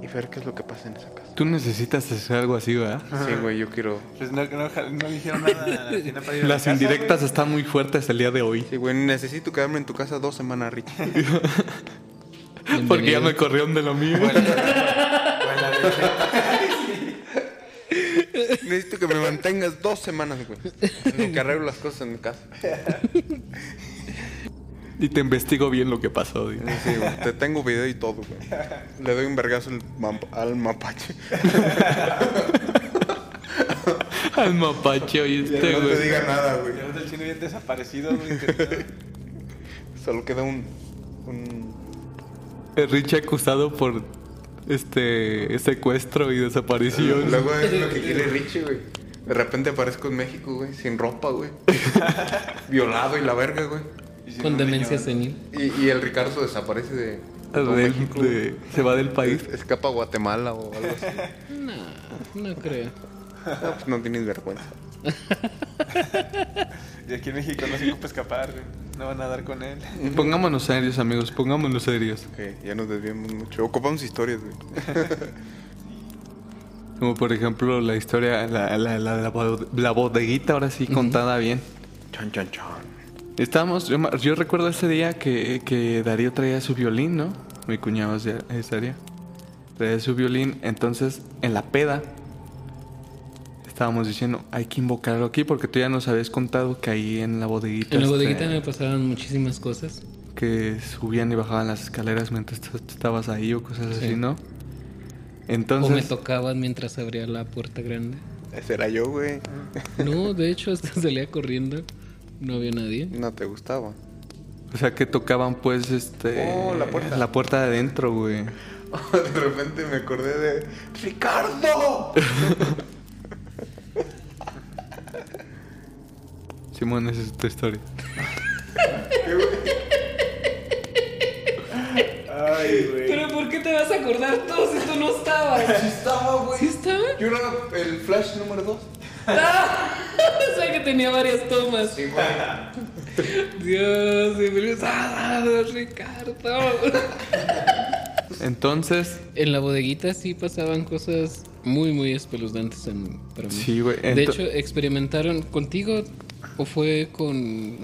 Y ver qué es lo que pasa en esa casa. Tú necesitas hacer algo así, ¿verdad? Sí, güey, yo quiero. Pues no, no, no dijeron nada. al final para ir a la Las casa, indirectas güey. están muy fuertes el día de hoy. Sí, güey, necesito quedarme en tu casa dos semanas, Rich. Porque ya me corrieron de lo mío. necesito que me mantengas dos semanas, güey. En lo que arreglo las cosas en mi casa. Y te investigo bien lo que pasó. digo. Sí, güey, te tengo video y todo, güey. Le doy un vergazo al, ma- al mapache. Al mapache y este, no te güey. diga nada, güey. El chino bien desaparecido, güey. Solo queda un. un... El Richie acusado por este secuestro y desaparición. Luego es lo que quiere Richie, güey. De repente aparezco en México, güey, sin ropa, güey. Violado y la verga, güey. Si Con demencia senil. Y, y el Ricardo desaparece de de- se va del país. Es- Escapa a Guatemala o algo así. No, no creo. No, pues no tienes vergüenza. Y aquí en México no se ocupa escapar, güey. No van a dar con él. Pongámonos serios, amigos. Pongámonos serios. Ok, ya nos desviamos mucho. Ocupamos historias, güey. Como por ejemplo la historia, la, la, la, la bodeguita, ahora sí contada bien. Chan, chan, chan. Estábamos, yo, yo recuerdo ese día que, que Darío traía su violín, ¿no? Mi cuñado ese día. Traía su violín, entonces en la peda estábamos diciendo, hay que invocarlo aquí porque tú ya nos habías contado que ahí en la bodeguita... En la este, bodeguita me pasaban muchísimas cosas. Que subían y bajaban las escaleras mientras tú estabas ahí o cosas Sí. así, ¿no? O me Entonces... tocaban mientras abría la puerta grande. Ese era yo, güey. No, de hecho, hasta salía corriendo. No había nadie. No te gustaba. O sea, que tocaban pues este... Oh, la puerta. La puerta de adentro, güey. De repente me acordé de. ¡Ricardo! Simón, esa es tu historia. Ay, güey. Pero ¿por qué te vas a acordar tú si tú no estabas? Estaba, güey. ¿Sí estaba? Yo era el flash número 2. o sea que tenía varias tomas. Sí, güey. Dios, y me ah, Ricardo. Entonces... En la bodeguita sí pasaban cosas muy, muy espeluznantes en- para mí. Sí, güey. De hecho, experimentaron contigo o fue con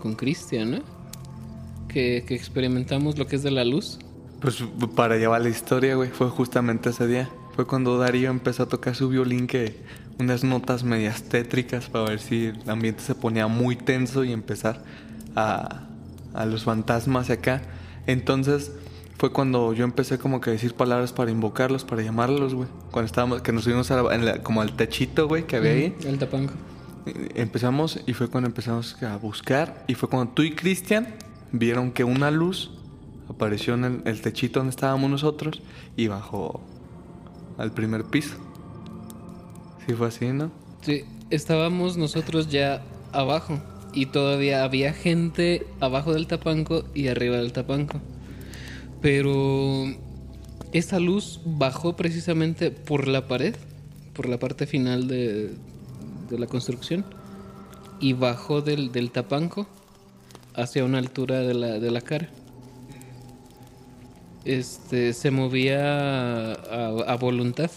con Cristian, ¿no? que, que experimentamos lo que es de la luz. Pues para llevar la historia, güey, fue justamente ese día. Fue cuando Darío empezó a tocar su violín que unas notas medias tétricas para ver si el ambiente se ponía muy tenso y empezar a, a los fantasmas acá. Entonces fue cuando yo empecé como que a decir palabras para invocarlos, para llamarlos, güey. Cuando estábamos, que nos subimos a la- en la- como al techito, güey, que había ahí. El tapanco. Eh, Empezamos y fue cuando empezamos a buscar y fue cuando tú y Cristian vieron que una luz apareció en el, el techito donde estábamos nosotros y bajó al primer piso. Sí fue así, ¿no? Sí, estábamos nosotros ya abajo y todavía había gente abajo del tapanco y arriba del tapanco. Pero esa luz bajó precisamente por la pared, por la parte final de, de la construcción y bajó del, del tapanco hacia una altura de la, de la cara. Este se movía a voluntad.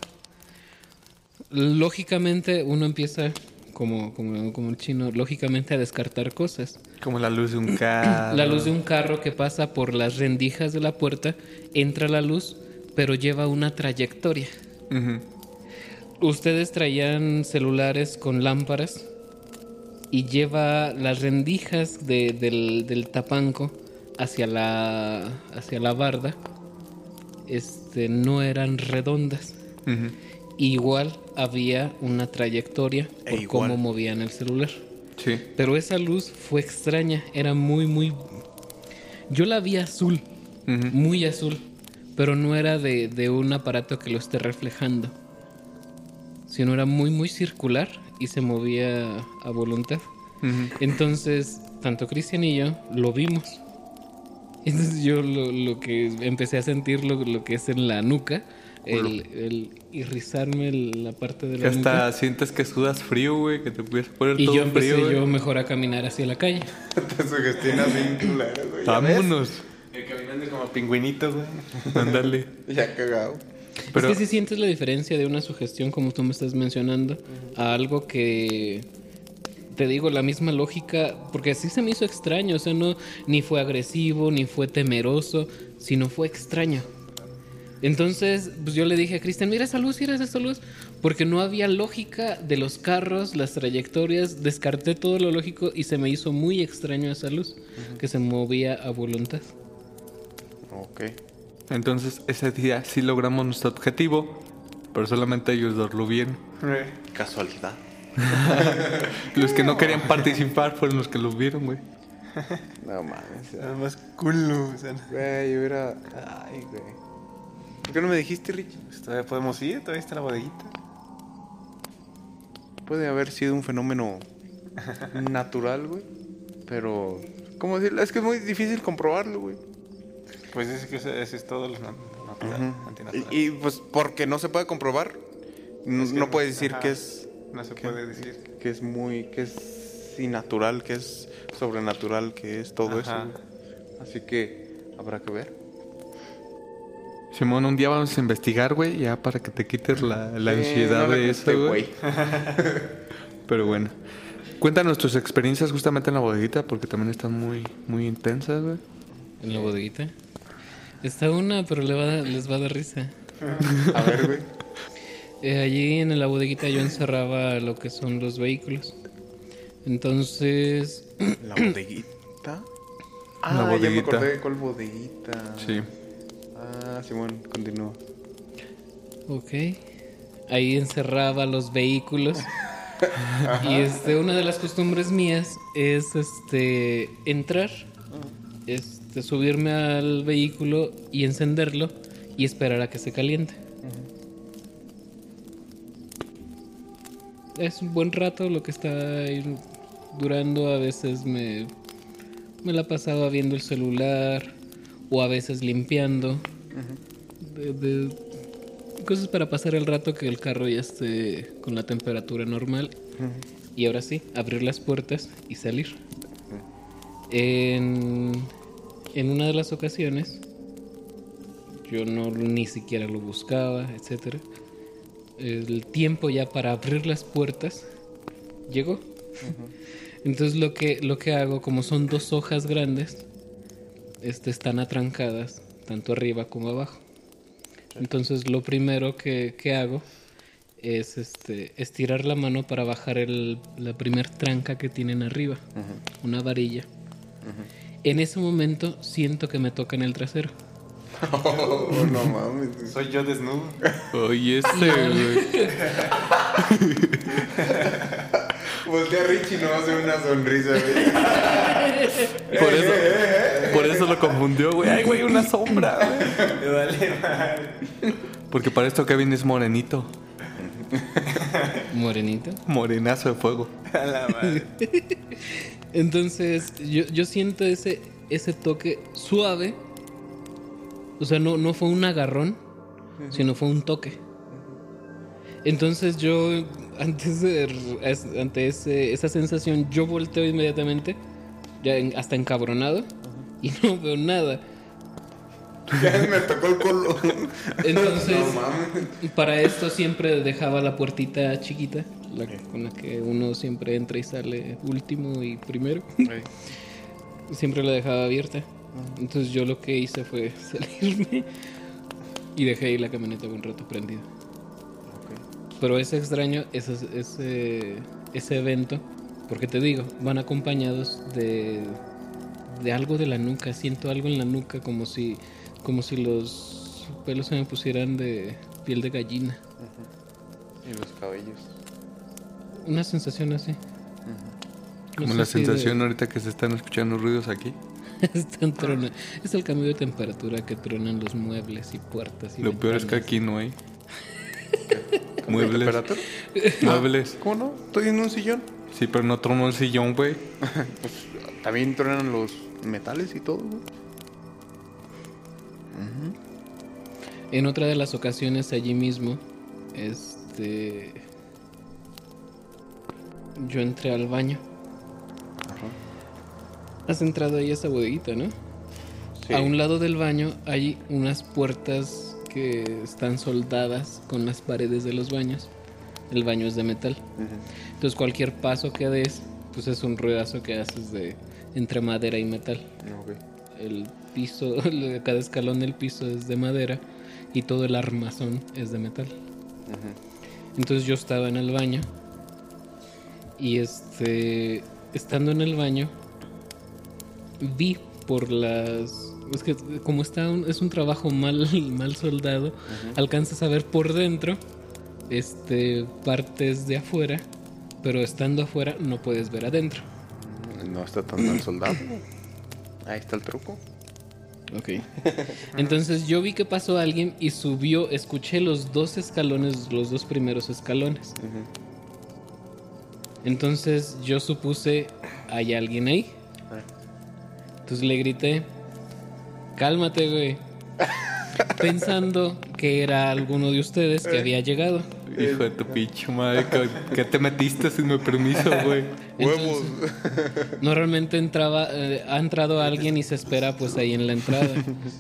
Lógicamente uno empieza, como, como, como el chino, lógicamente a descartar cosas. Como la luz de un carro. La luz de un carro que pasa por las rendijas de la puerta, entra la luz, pero lleva una trayectoria. Ustedes traían celulares con lámparas y lleva las rendijas de- del, del tapanco hacia la, hacia la barda. Este, no eran redondas. Igual había una trayectoria por E igual. cómo movían el celular. Sí. Pero esa luz fue extraña, era muy, muy... Yo la vi azul, muy azul, pero no era de, de un aparato que lo esté reflejando, sino era muy, muy circular y se movía a voluntad. Entonces, tanto Cristian y yo lo vimos. Entonces yo lo, lo que empecé a sentir lo, lo que es en la nuca, el, el irrizarme la parte de Que la hasta nuca. sientes que sudas frío, güey, que te puedes poner Y todo yo empecé frío. güey. yo mejor a caminar hacia la calle. Te sugestionas bien güey. Vámonos. Eh, caminando como pingüinito, güey. Ándale. Ya cagado. Pero es que si sientes la diferencia de una sugestión, como tú me estás mencionando, a algo que te digo, la misma lógica, porque así se me hizo extraño, o sea, no, ni fue agresivo, ni fue temeroso, sino fue extraño. Entonces, pues yo le dije a Cristian, mira esa luz, mira esa luz, porque no había lógica de los carros, las trayectorias, descarté todo lo lógico y se me hizo muy extraño esa luz, que se movía a voluntad. Ok. entonces ese día sí logramos nuestro objetivo, pero solamente ellos dos lo vieron. Eh, Casualidad. Los que no querían participar fueron los que lo vieron, güey. No mames. Nada más culo. O sea, Güey, yo hubiera. Ay, güey. ¿Por qué no me dijiste, Rich? pues todavía podemos ir, todavía está la bodeguita. Puede haber sido un fenómeno natural, güey. Pero. ¿Cómo decirlo? Es que es muy difícil comprobarlo, güey. Pues es que ese, ese es todo lo nat- natural, antinatural. Y, y, pues porque no se puede comprobar, no, Es que no puedes decir ajá, que es No se ¿qué? puede decir. que es muy que es innatural, que es sobrenatural, que es todo eso. Ajá. güey. Así que habrá que ver. Simón, un día vamos a investigar, güey, ya para que te quites la, la Eh, ansiedad no de eso, güey. Pero bueno. Cuéntanos tus experiencias justamente en la bodeguita, porque también están muy, muy intensas, güey. En la bodeguita. Está una, pero le va a les va a dar risa. A ver, güey. Eh, allí en la bodeguita yo encerraba lo que son los vehículos. Entonces, La bodeguita. Ah, La ya me acordé de cuál bodeguita. Sí. Ah, Simón, continúa. ok. Ahí encerraba los vehículos. y este, una de las costumbres mías es este entrar, este, subirme al vehículo y encenderlo y esperar a que se caliente. Es un buen rato lo que está durando. A veces me, me la he pasado viendo el celular o a veces limpiando. De- de- cosas para pasar el rato que el carro ya esté con la temperatura normal. Y ahora sí, abrir las puertas y salir. En, en una de las ocasiones, yo no ni siquiera lo buscaba, etcétera. El tiempo ya para abrir las puertas llegó. Entonces lo que, lo que hago, como son dos hojas grandes, este, están atrancadas, tanto arriba como abajo. Entonces lo primero que, que hago es este, estirar la mano para bajar el, la primer tranca que tienen arriba, una varilla. En ese momento siento que me toca en el trasero. Oh, no mames. Soy yo desnudo. Oye, este, güey. Voltea a Richie y no hace una sonrisa, güey. Por eso, por eso lo confundió, güey. Ay, güey, una sombra, güey. Me vale madre. Porque para esto Kevin es morenito. Morenito. Morenazo de fuego. A la madre. Entonces, yo, yo siento ese, ese toque suave. O sea, no, no fue un agarrón, sino fue un toque. Entonces yo, antes de, es- ante ese- esa sensación, yo volteo inmediatamente, ya en- hasta encabronado, y no veo nada. Ya me tocó el culo. Entonces, No para esto siempre dejaba la puertita chiquita, la, con la que uno siempre entra y sale último y primero. siempre la dejaba abierta. Entonces yo lo que hice fue salirme y dejé ahí la camioneta un rato prendida. Pero es extraño ese, ese, ese evento, porque te digo, van acompañados de, de algo de la nuca. Siento algo en la nuca como si, como si los pelos se me pusieran de piel de gallina. Y los cabellos. Una sensación así. No Como sé la si de- sensación ahorita que se están escuchando ruidos aquí. Están trona- Es el cambio de temperatura que tronan los muebles y puertas. Y Lo peor es que aquí no hay. Muebles. ¿Temperatura? Muebles. ¿Cómo no? Estoy en un sillón. Sí, pero no tronó el sillón, güey. Pues también truenan los metales y todo, güey. En otra de las ocasiones allí mismo, este. Yo entré al baño. Has entrado ahí a esa bodeguita, ¿no? Sí. A un lado del baño hay unas puertas que están soldadas con las paredes de los baños. El baño es de metal. Entonces cualquier paso que des, pues es un ruedazo que haces de entre madera y metal. Ok. El piso, cada escalón del piso es de madera y todo el armazón es de metal. Entonces yo estaba en el baño y este, estando en el baño, vi por las... Es que como está un- es un trabajo mal, mal soldado, alcanzas a ver por dentro este, partes de afuera, pero estando afuera no puedes ver adentro. No está tan mal soldado. Ahí está el truco. Ok. Entonces yo vi que pasó alguien y subió, escuché los dos escalones, los dos primeros escalones. Entonces yo supuse, hay alguien ahí. Entonces le grité, cálmate, güey. Pensando que era alguno de ustedes que había llegado. Hijo de tu pinche madre. ¿qué- ¿Qué te metiste sin mi permiso, güey? Huevos. Normalmente entraba, eh, ha entrado alguien y se espera pues ahí en la entrada.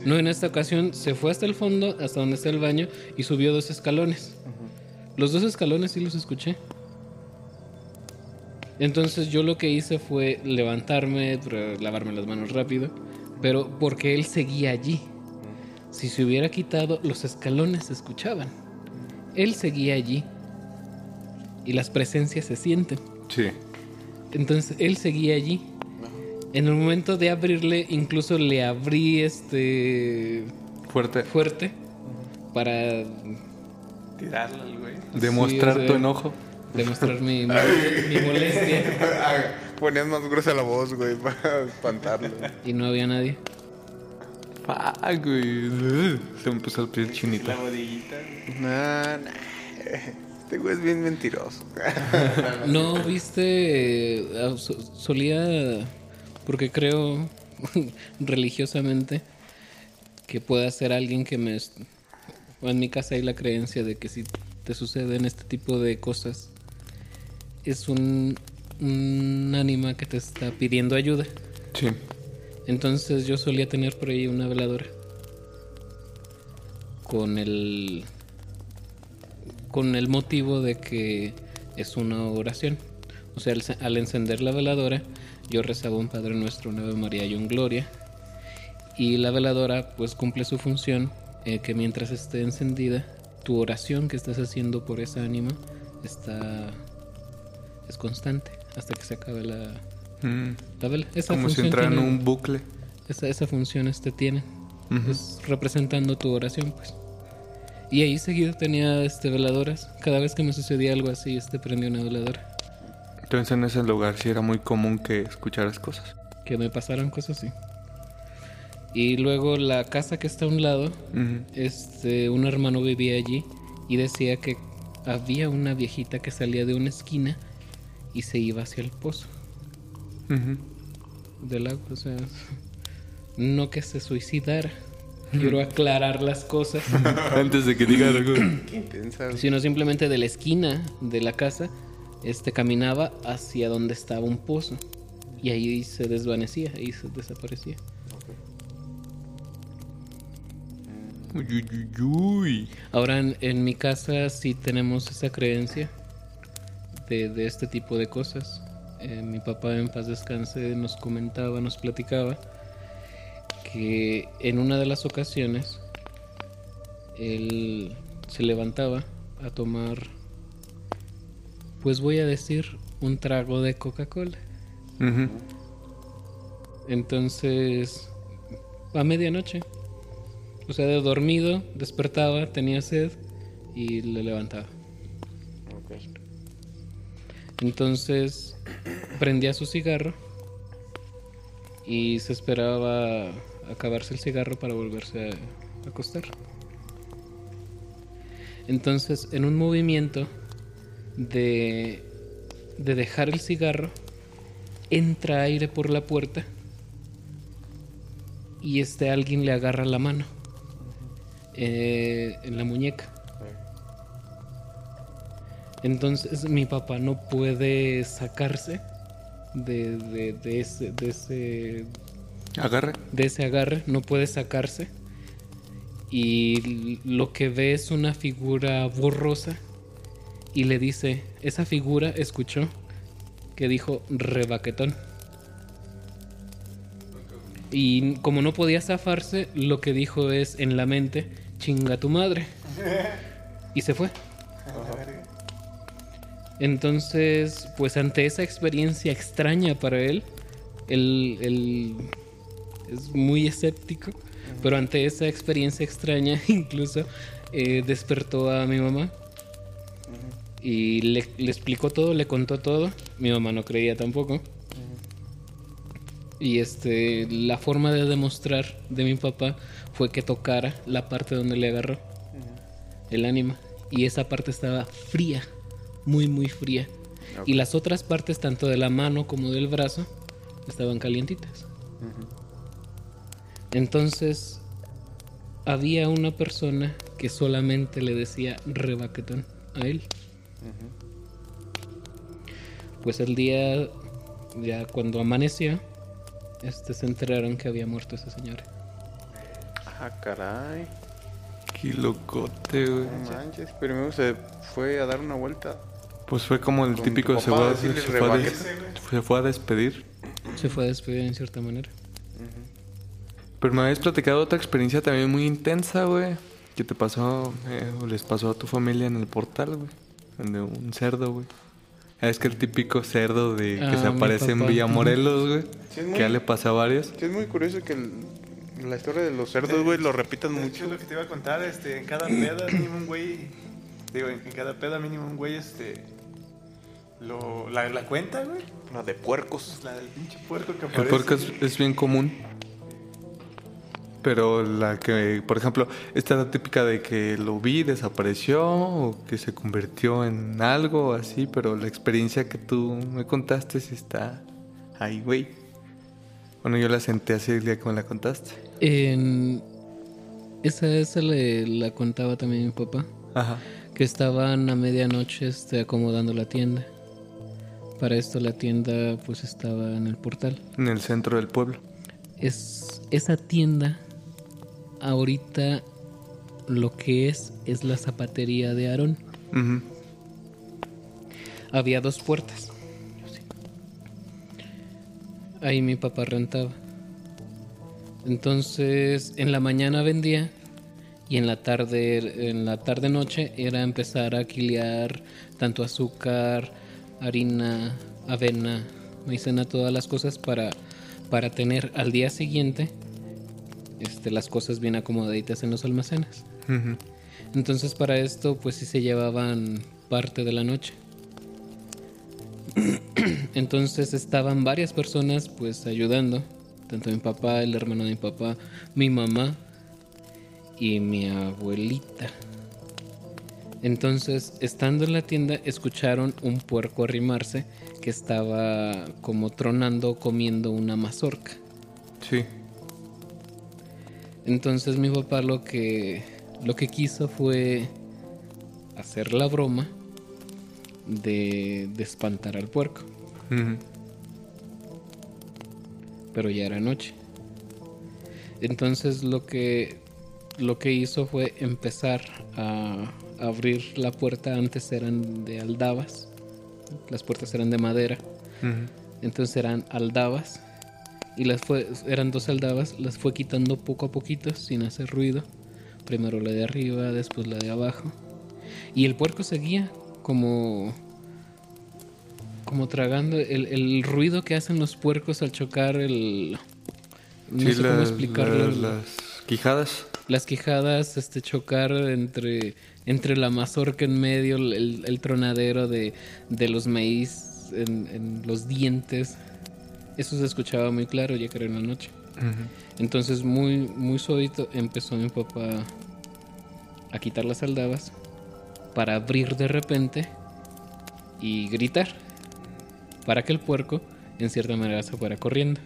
No, en esta ocasión se fue hasta el fondo, hasta donde está el baño, y subió dos escalones. Los dos escalones sí los escuché. Entonces yo lo que hice fue levantarme, lavarme las manos rápido, pero porque él seguía allí. Si se hubiera quitado, los escalones se escuchaban. Él seguía allí. Y las presencias se sienten. Sí. Entonces él seguía allí. En el momento de abrirle, incluso le abrí este Fuerte. fuerte para Tirarlo al güey. Demostrar Sí, o sea, tu enojo. demostrar mi, mi- mi molestia. Ponías más gruesa la voz, güey, para espantarlo. Y no había nadie. Ah, güey. Se me puso el piel chinito. La bodeguita. Nah, nah. Este güey es bien mentiroso. No, viste, eh, so- solía, porque creo religiosamente que pueda ser alguien que me... en mi casa hay la creencia de que si te suceden este tipo de cosas, es un, un ánima que te está pidiendo ayuda. Sí. Entonces yo solía tener por ahí una veladora. Con el. Con el motivo de que es una oración. O sea, al, al encender la veladora, yo rezaba un Padre Nuestro, una Ave María y un Gloria. Y la veladora pues cumple su función eh, que mientras esté encendida, tu oración que estás haciendo por esa ánima está es constante hasta que se acabe la, Mm, la vela. Esa Como si entrara en un bucle. esa, esa función este tiene. Ujú. Es representando tu oración, pues. Y ahí seguido tenía este veladoras. Cada vez que me sucedía algo así, este prendía una veladora. Entonces en ese lugar sí era muy común que escucharas cosas. Que me pasaran cosas así. Y luego la casa que está a un lado, Ujú. este, un hermano vivía allí y decía que había una viejita que salía de una esquina y se iba hacia el pozo del agua. O sea, no que se suicidara. Quiero aclarar las cosas. Antes de que diga algo. Sino simplemente de la esquina de la casa, este caminaba hacia donde estaba un pozo y ahí se desvanecía, ahí se desaparecía. Uy, uy, uy, uy. Ahora en, en mi casa sí tenemos esa creencia de, de este tipo de cosas. Eh, mi papá en paz descanse nos comentaba, nos platicaba que en una de las ocasiones él se levantaba a tomar, pues voy a decir, un trago de Coca-Cola. Entonces, a medianoche, o sea, de dormido, despertaba, tenía sed y le levantaba. Entonces, prendía su cigarro y se esperaba acabarse el cigarro para volverse a acostar. Entonces, en un movimiento de, de dejar el cigarro, entra aire por la puerta y este alguien le agarra la mano eh, en la muñeca. Entonces mi papá no puede sacarse de, de- de ese, de, ese, Agarre. de ese agarre, no puede sacarse. Y lo que ve es una figura borrosa y le dice, esa figura escuchó que dijo rebaquetón. Y como no podía zafarse, lo que dijo es en la mente, chinga tu madre. Y se fue. Entonces, pues ante esa experiencia extraña para él, él, él es muy escéptico, pero ante esa experiencia extraña incluso eh, despertó a mi mamá y le, le explicó todo, le contó todo. Mi mamá no creía tampoco. Y este, la forma de demostrar de mi papá fue que tocara la parte donde le agarró el ánima. Y esa parte estaba fría, muy, muy fría. Y las otras partes, tanto de la mano como del brazo, estaban calientitas. Entonces, había una persona que solamente le decía rebaquetón a él. Pues el día, ya cuando amaneció, este, se enteraron que había muerto esa señora. Ah, caray. Qué locote, güey. No manches. Primero se fue a dar una vuelta. Pues fue como el típico se fue, a- se fue a des- se fue a despedir. Se fue a despedir en cierta manera. Pero me habías platicado otra experiencia también muy intensa, güey. Que te pasó, eh, o les pasó a tu familia en el portal, güey. De un cerdo, güey. Es que el típico cerdo de que Ah, se aparece en. Villamorelos, güey. Sí, Que ya le pasa a varios. Que es muy curioso que el- la historia de los cerdos, güey, lo repitan De hecho, mucho. es lo que te iba a contar, este, en cada peda un güey, digo, en, en cada peda mínimo un güey, este, lo, la, la cuenta, güey, La de puercos. pues la del pinche puerco que El aparece. puerco es, es bien común. Pero la que, por ejemplo, esta era típica de que lo vi, desapareció, o que se convirtió en algo así, pero la experiencia que tú me contaste sí está ahí, güey. Bueno, yo la senté así el día que me la contaste. En... Esa, esa le, la contaba también mi papá. Ajá. Que estaban a medianoche este, acomodando la tienda. Para esto la tienda pues estaba en el portal. En el centro del pueblo. Es, esa tienda ahorita lo que es es la zapatería de Aarón. Había dos puertas. Ahí mi papá rentaba. Entonces, en la mañana vendía y en la tarde, en la tarde noche era empezar a quilear tanto azúcar, harina, avena, maicena, todas las cosas para, para tener al día siguiente este, las cosas bien acomodaditas en los almacenes. Entonces para esto pues sí se llevaban parte de la noche. Entonces estaban varias personas pues ayudando, tanto mi papá, el hermano de mi papá, mi mamá y mi abuelita. Entonces, estando en la tienda, escucharon un puerco arrimarse que estaba como tronando comiendo una mazorca. Sí. Entonces mi papá lo que lo que quiso fue hacer la broma de, de espantar al puerco, pero ya era noche. Entonces lo que lo que hizo fue empezar a abrir la puerta. Antes eran de aldabas, las puertas eran de madera. Entonces eran aldabas. Y las fue, eran dos aldabas, las fue quitando poco a poquito sin hacer ruido. Primero la de arriba, después la de abajo. Y el puerco seguía como. como tragando el, el ruido que hacen los puercos al chocar el. No Sí, sé cómo las, explicarlo. las- las quijadas. Las quijadas, este, chocar entre, entre la mazorca en medio, el, el tronadero de, de los maíz en, en los dientes. Eso se escuchaba muy claro, ya que era en la noche. Entonces, muy, muy suavito, empezó mi papá a quitar las aldabas para abrir de repente y gritar. Para que el puerco, en cierta manera, se fuera corriendo.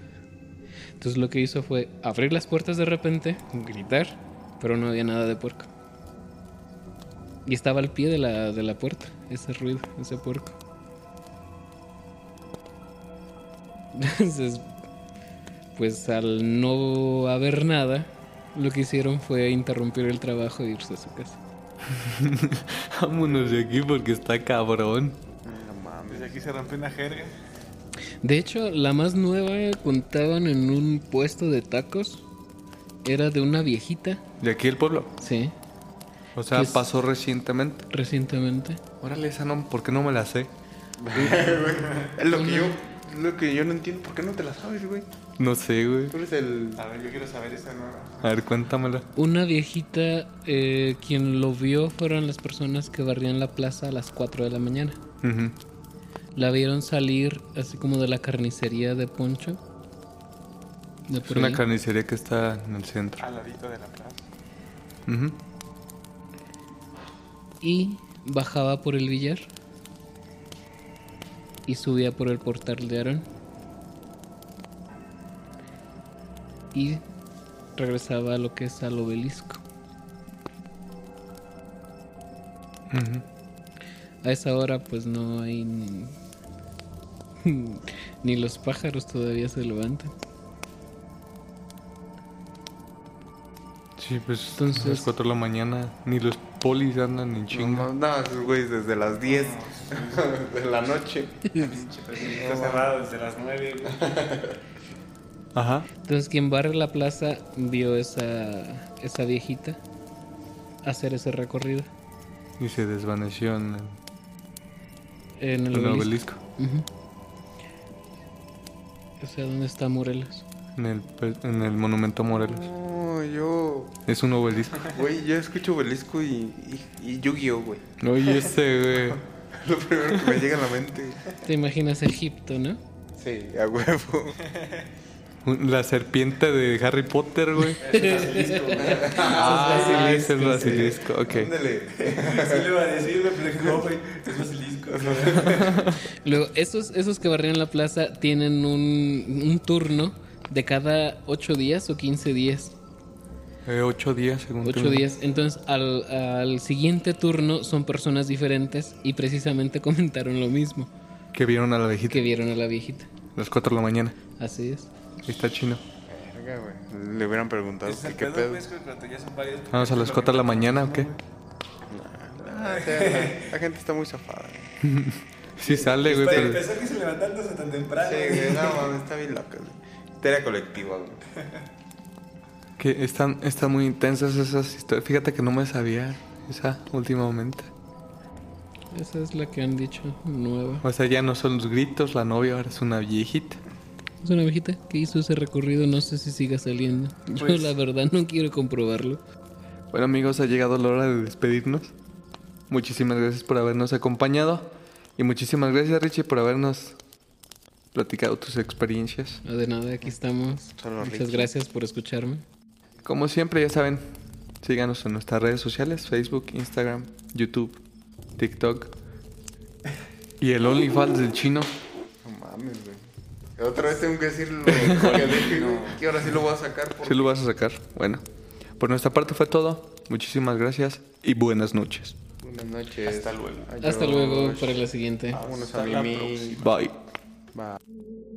Entonces, lo que hizo fue abrir las puertas de repente, gritar, pero no había nada de puerco. Y estaba al pie de la, de la puerta, ese ruido, ese puerco. Entonces, pues al no haber nada, lo que hicieron fue interrumpir el trabajo e irse a su casa. Vámonos de aquí porque está cabrón. No mames. Aquí se rompe una jerga. De hecho, la más nueva contaban en un puesto de tacos. Era de una viejita, De aquí el pueblo. sí, O sea, pasó recientemente. recientemente. Órale, esa no, ¿por qué no me la sé? Es lo que yo, lo que yo no entiendo. ¿Por qué no te la sabes, güey? No sé, güey. Tú eres el. A ver, yo quiero saber esa nueva. A ver, cuéntamela. Una viejita, eh, quien lo vio fueron las personas que barrían la plaza a las 4 de la mañana. La vieron salir así como de la carnicería de Poncho. De Es una ahí. carnicería que está en el centro. Al ladito de la plaza. Y bajaba por el billar y subía por el portal de Aarón y regresaba a lo que es al obelisco. A esa hora pues no hay ni, ni los pájaros todavía se levantan. Sí, pues Entonces- a las 4 de la mañana ni los polis andan en chinga. No, no, esos güeyes desde las 10 de la noche. Está cerrado desde las 9. Ajá. Entonces quien barre la plaza vio esa, esa viejita hacer ese recorrido Y se desvaneció en el, en el en el obelisco. obelisco. Ujú. O sea, ¿dónde está Morelos? En el, pe- en el monumento a Morelos. Es un obelisco. Güey, yo escucho Obelisco y, y, y Yu-Gi-Oh, güey. Oye, ese, güey. Lo primero que me llega a la mente. Te imaginas Egipto, ¿no? Sí, a huevo. La serpiente de Harry Potter, güey. ah, es el basilisco. Ok. Ándale. Sí le iba a decir, me pero güey. Es basilisco. Luego, esos, esos que barrían la plaza tienen un, un turno de cada 8 días o 15 días. Eh, ocho días, según 8 tengo. días. Entonces, al, al siguiente turno son personas diferentes y precisamente comentaron lo mismo Que vieron a la viejita. que vieron a la viejita. A las 4 de la mañana. Así es. Ahí está chino. Verga, güey. Le hubieran preguntado qué pedo, pedo. pues, ya son varios. Vamos a las 4 de la mañana, ¿o qué? Ah, sí, la, la gente está muy zafada. güey. Sí sale, güey, Para pero... empezar que se levantándose tan temprano. Sí, güey, no mames, está bien loca, güey. Histeria colectiva, güey. Que están, están muy intensas esas historias. Fíjate que no me sabía esa últimamente. Esa es la que han dicho, nueva. O sea, ya no son los gritos, la novia ahora es una viejita. Es una viejita que hizo ese recorrido, no sé si siga saliendo. Yo Pues- la verdad no quiero comprobarlo. Bueno amigos, ha llegado la hora de despedirnos. Muchísimas gracias por habernos acompañado. Y muchísimas gracias Richie por habernos platicado tus experiencias. No, de nada, aquí estamos. Solo Muchas gracias por escucharme. Como siempre, ya saben, síganos en nuestras redes sociales, Facebook, Instagram, YouTube, TikTok. Y el OnlyFans del chino. No mames, güey. Otra vez tengo que decir lo que dije, güey. Que ahora sí lo voy a sacar. ¿Sí lo vas a sacar? Bueno, por nuestra parte fue todo. Muchísimas gracias y buenas noches. Buenas noches. Hasta luego. Adiós. Hasta luego para la siguiente. Vámonos Hasta a la. Bye. Bye.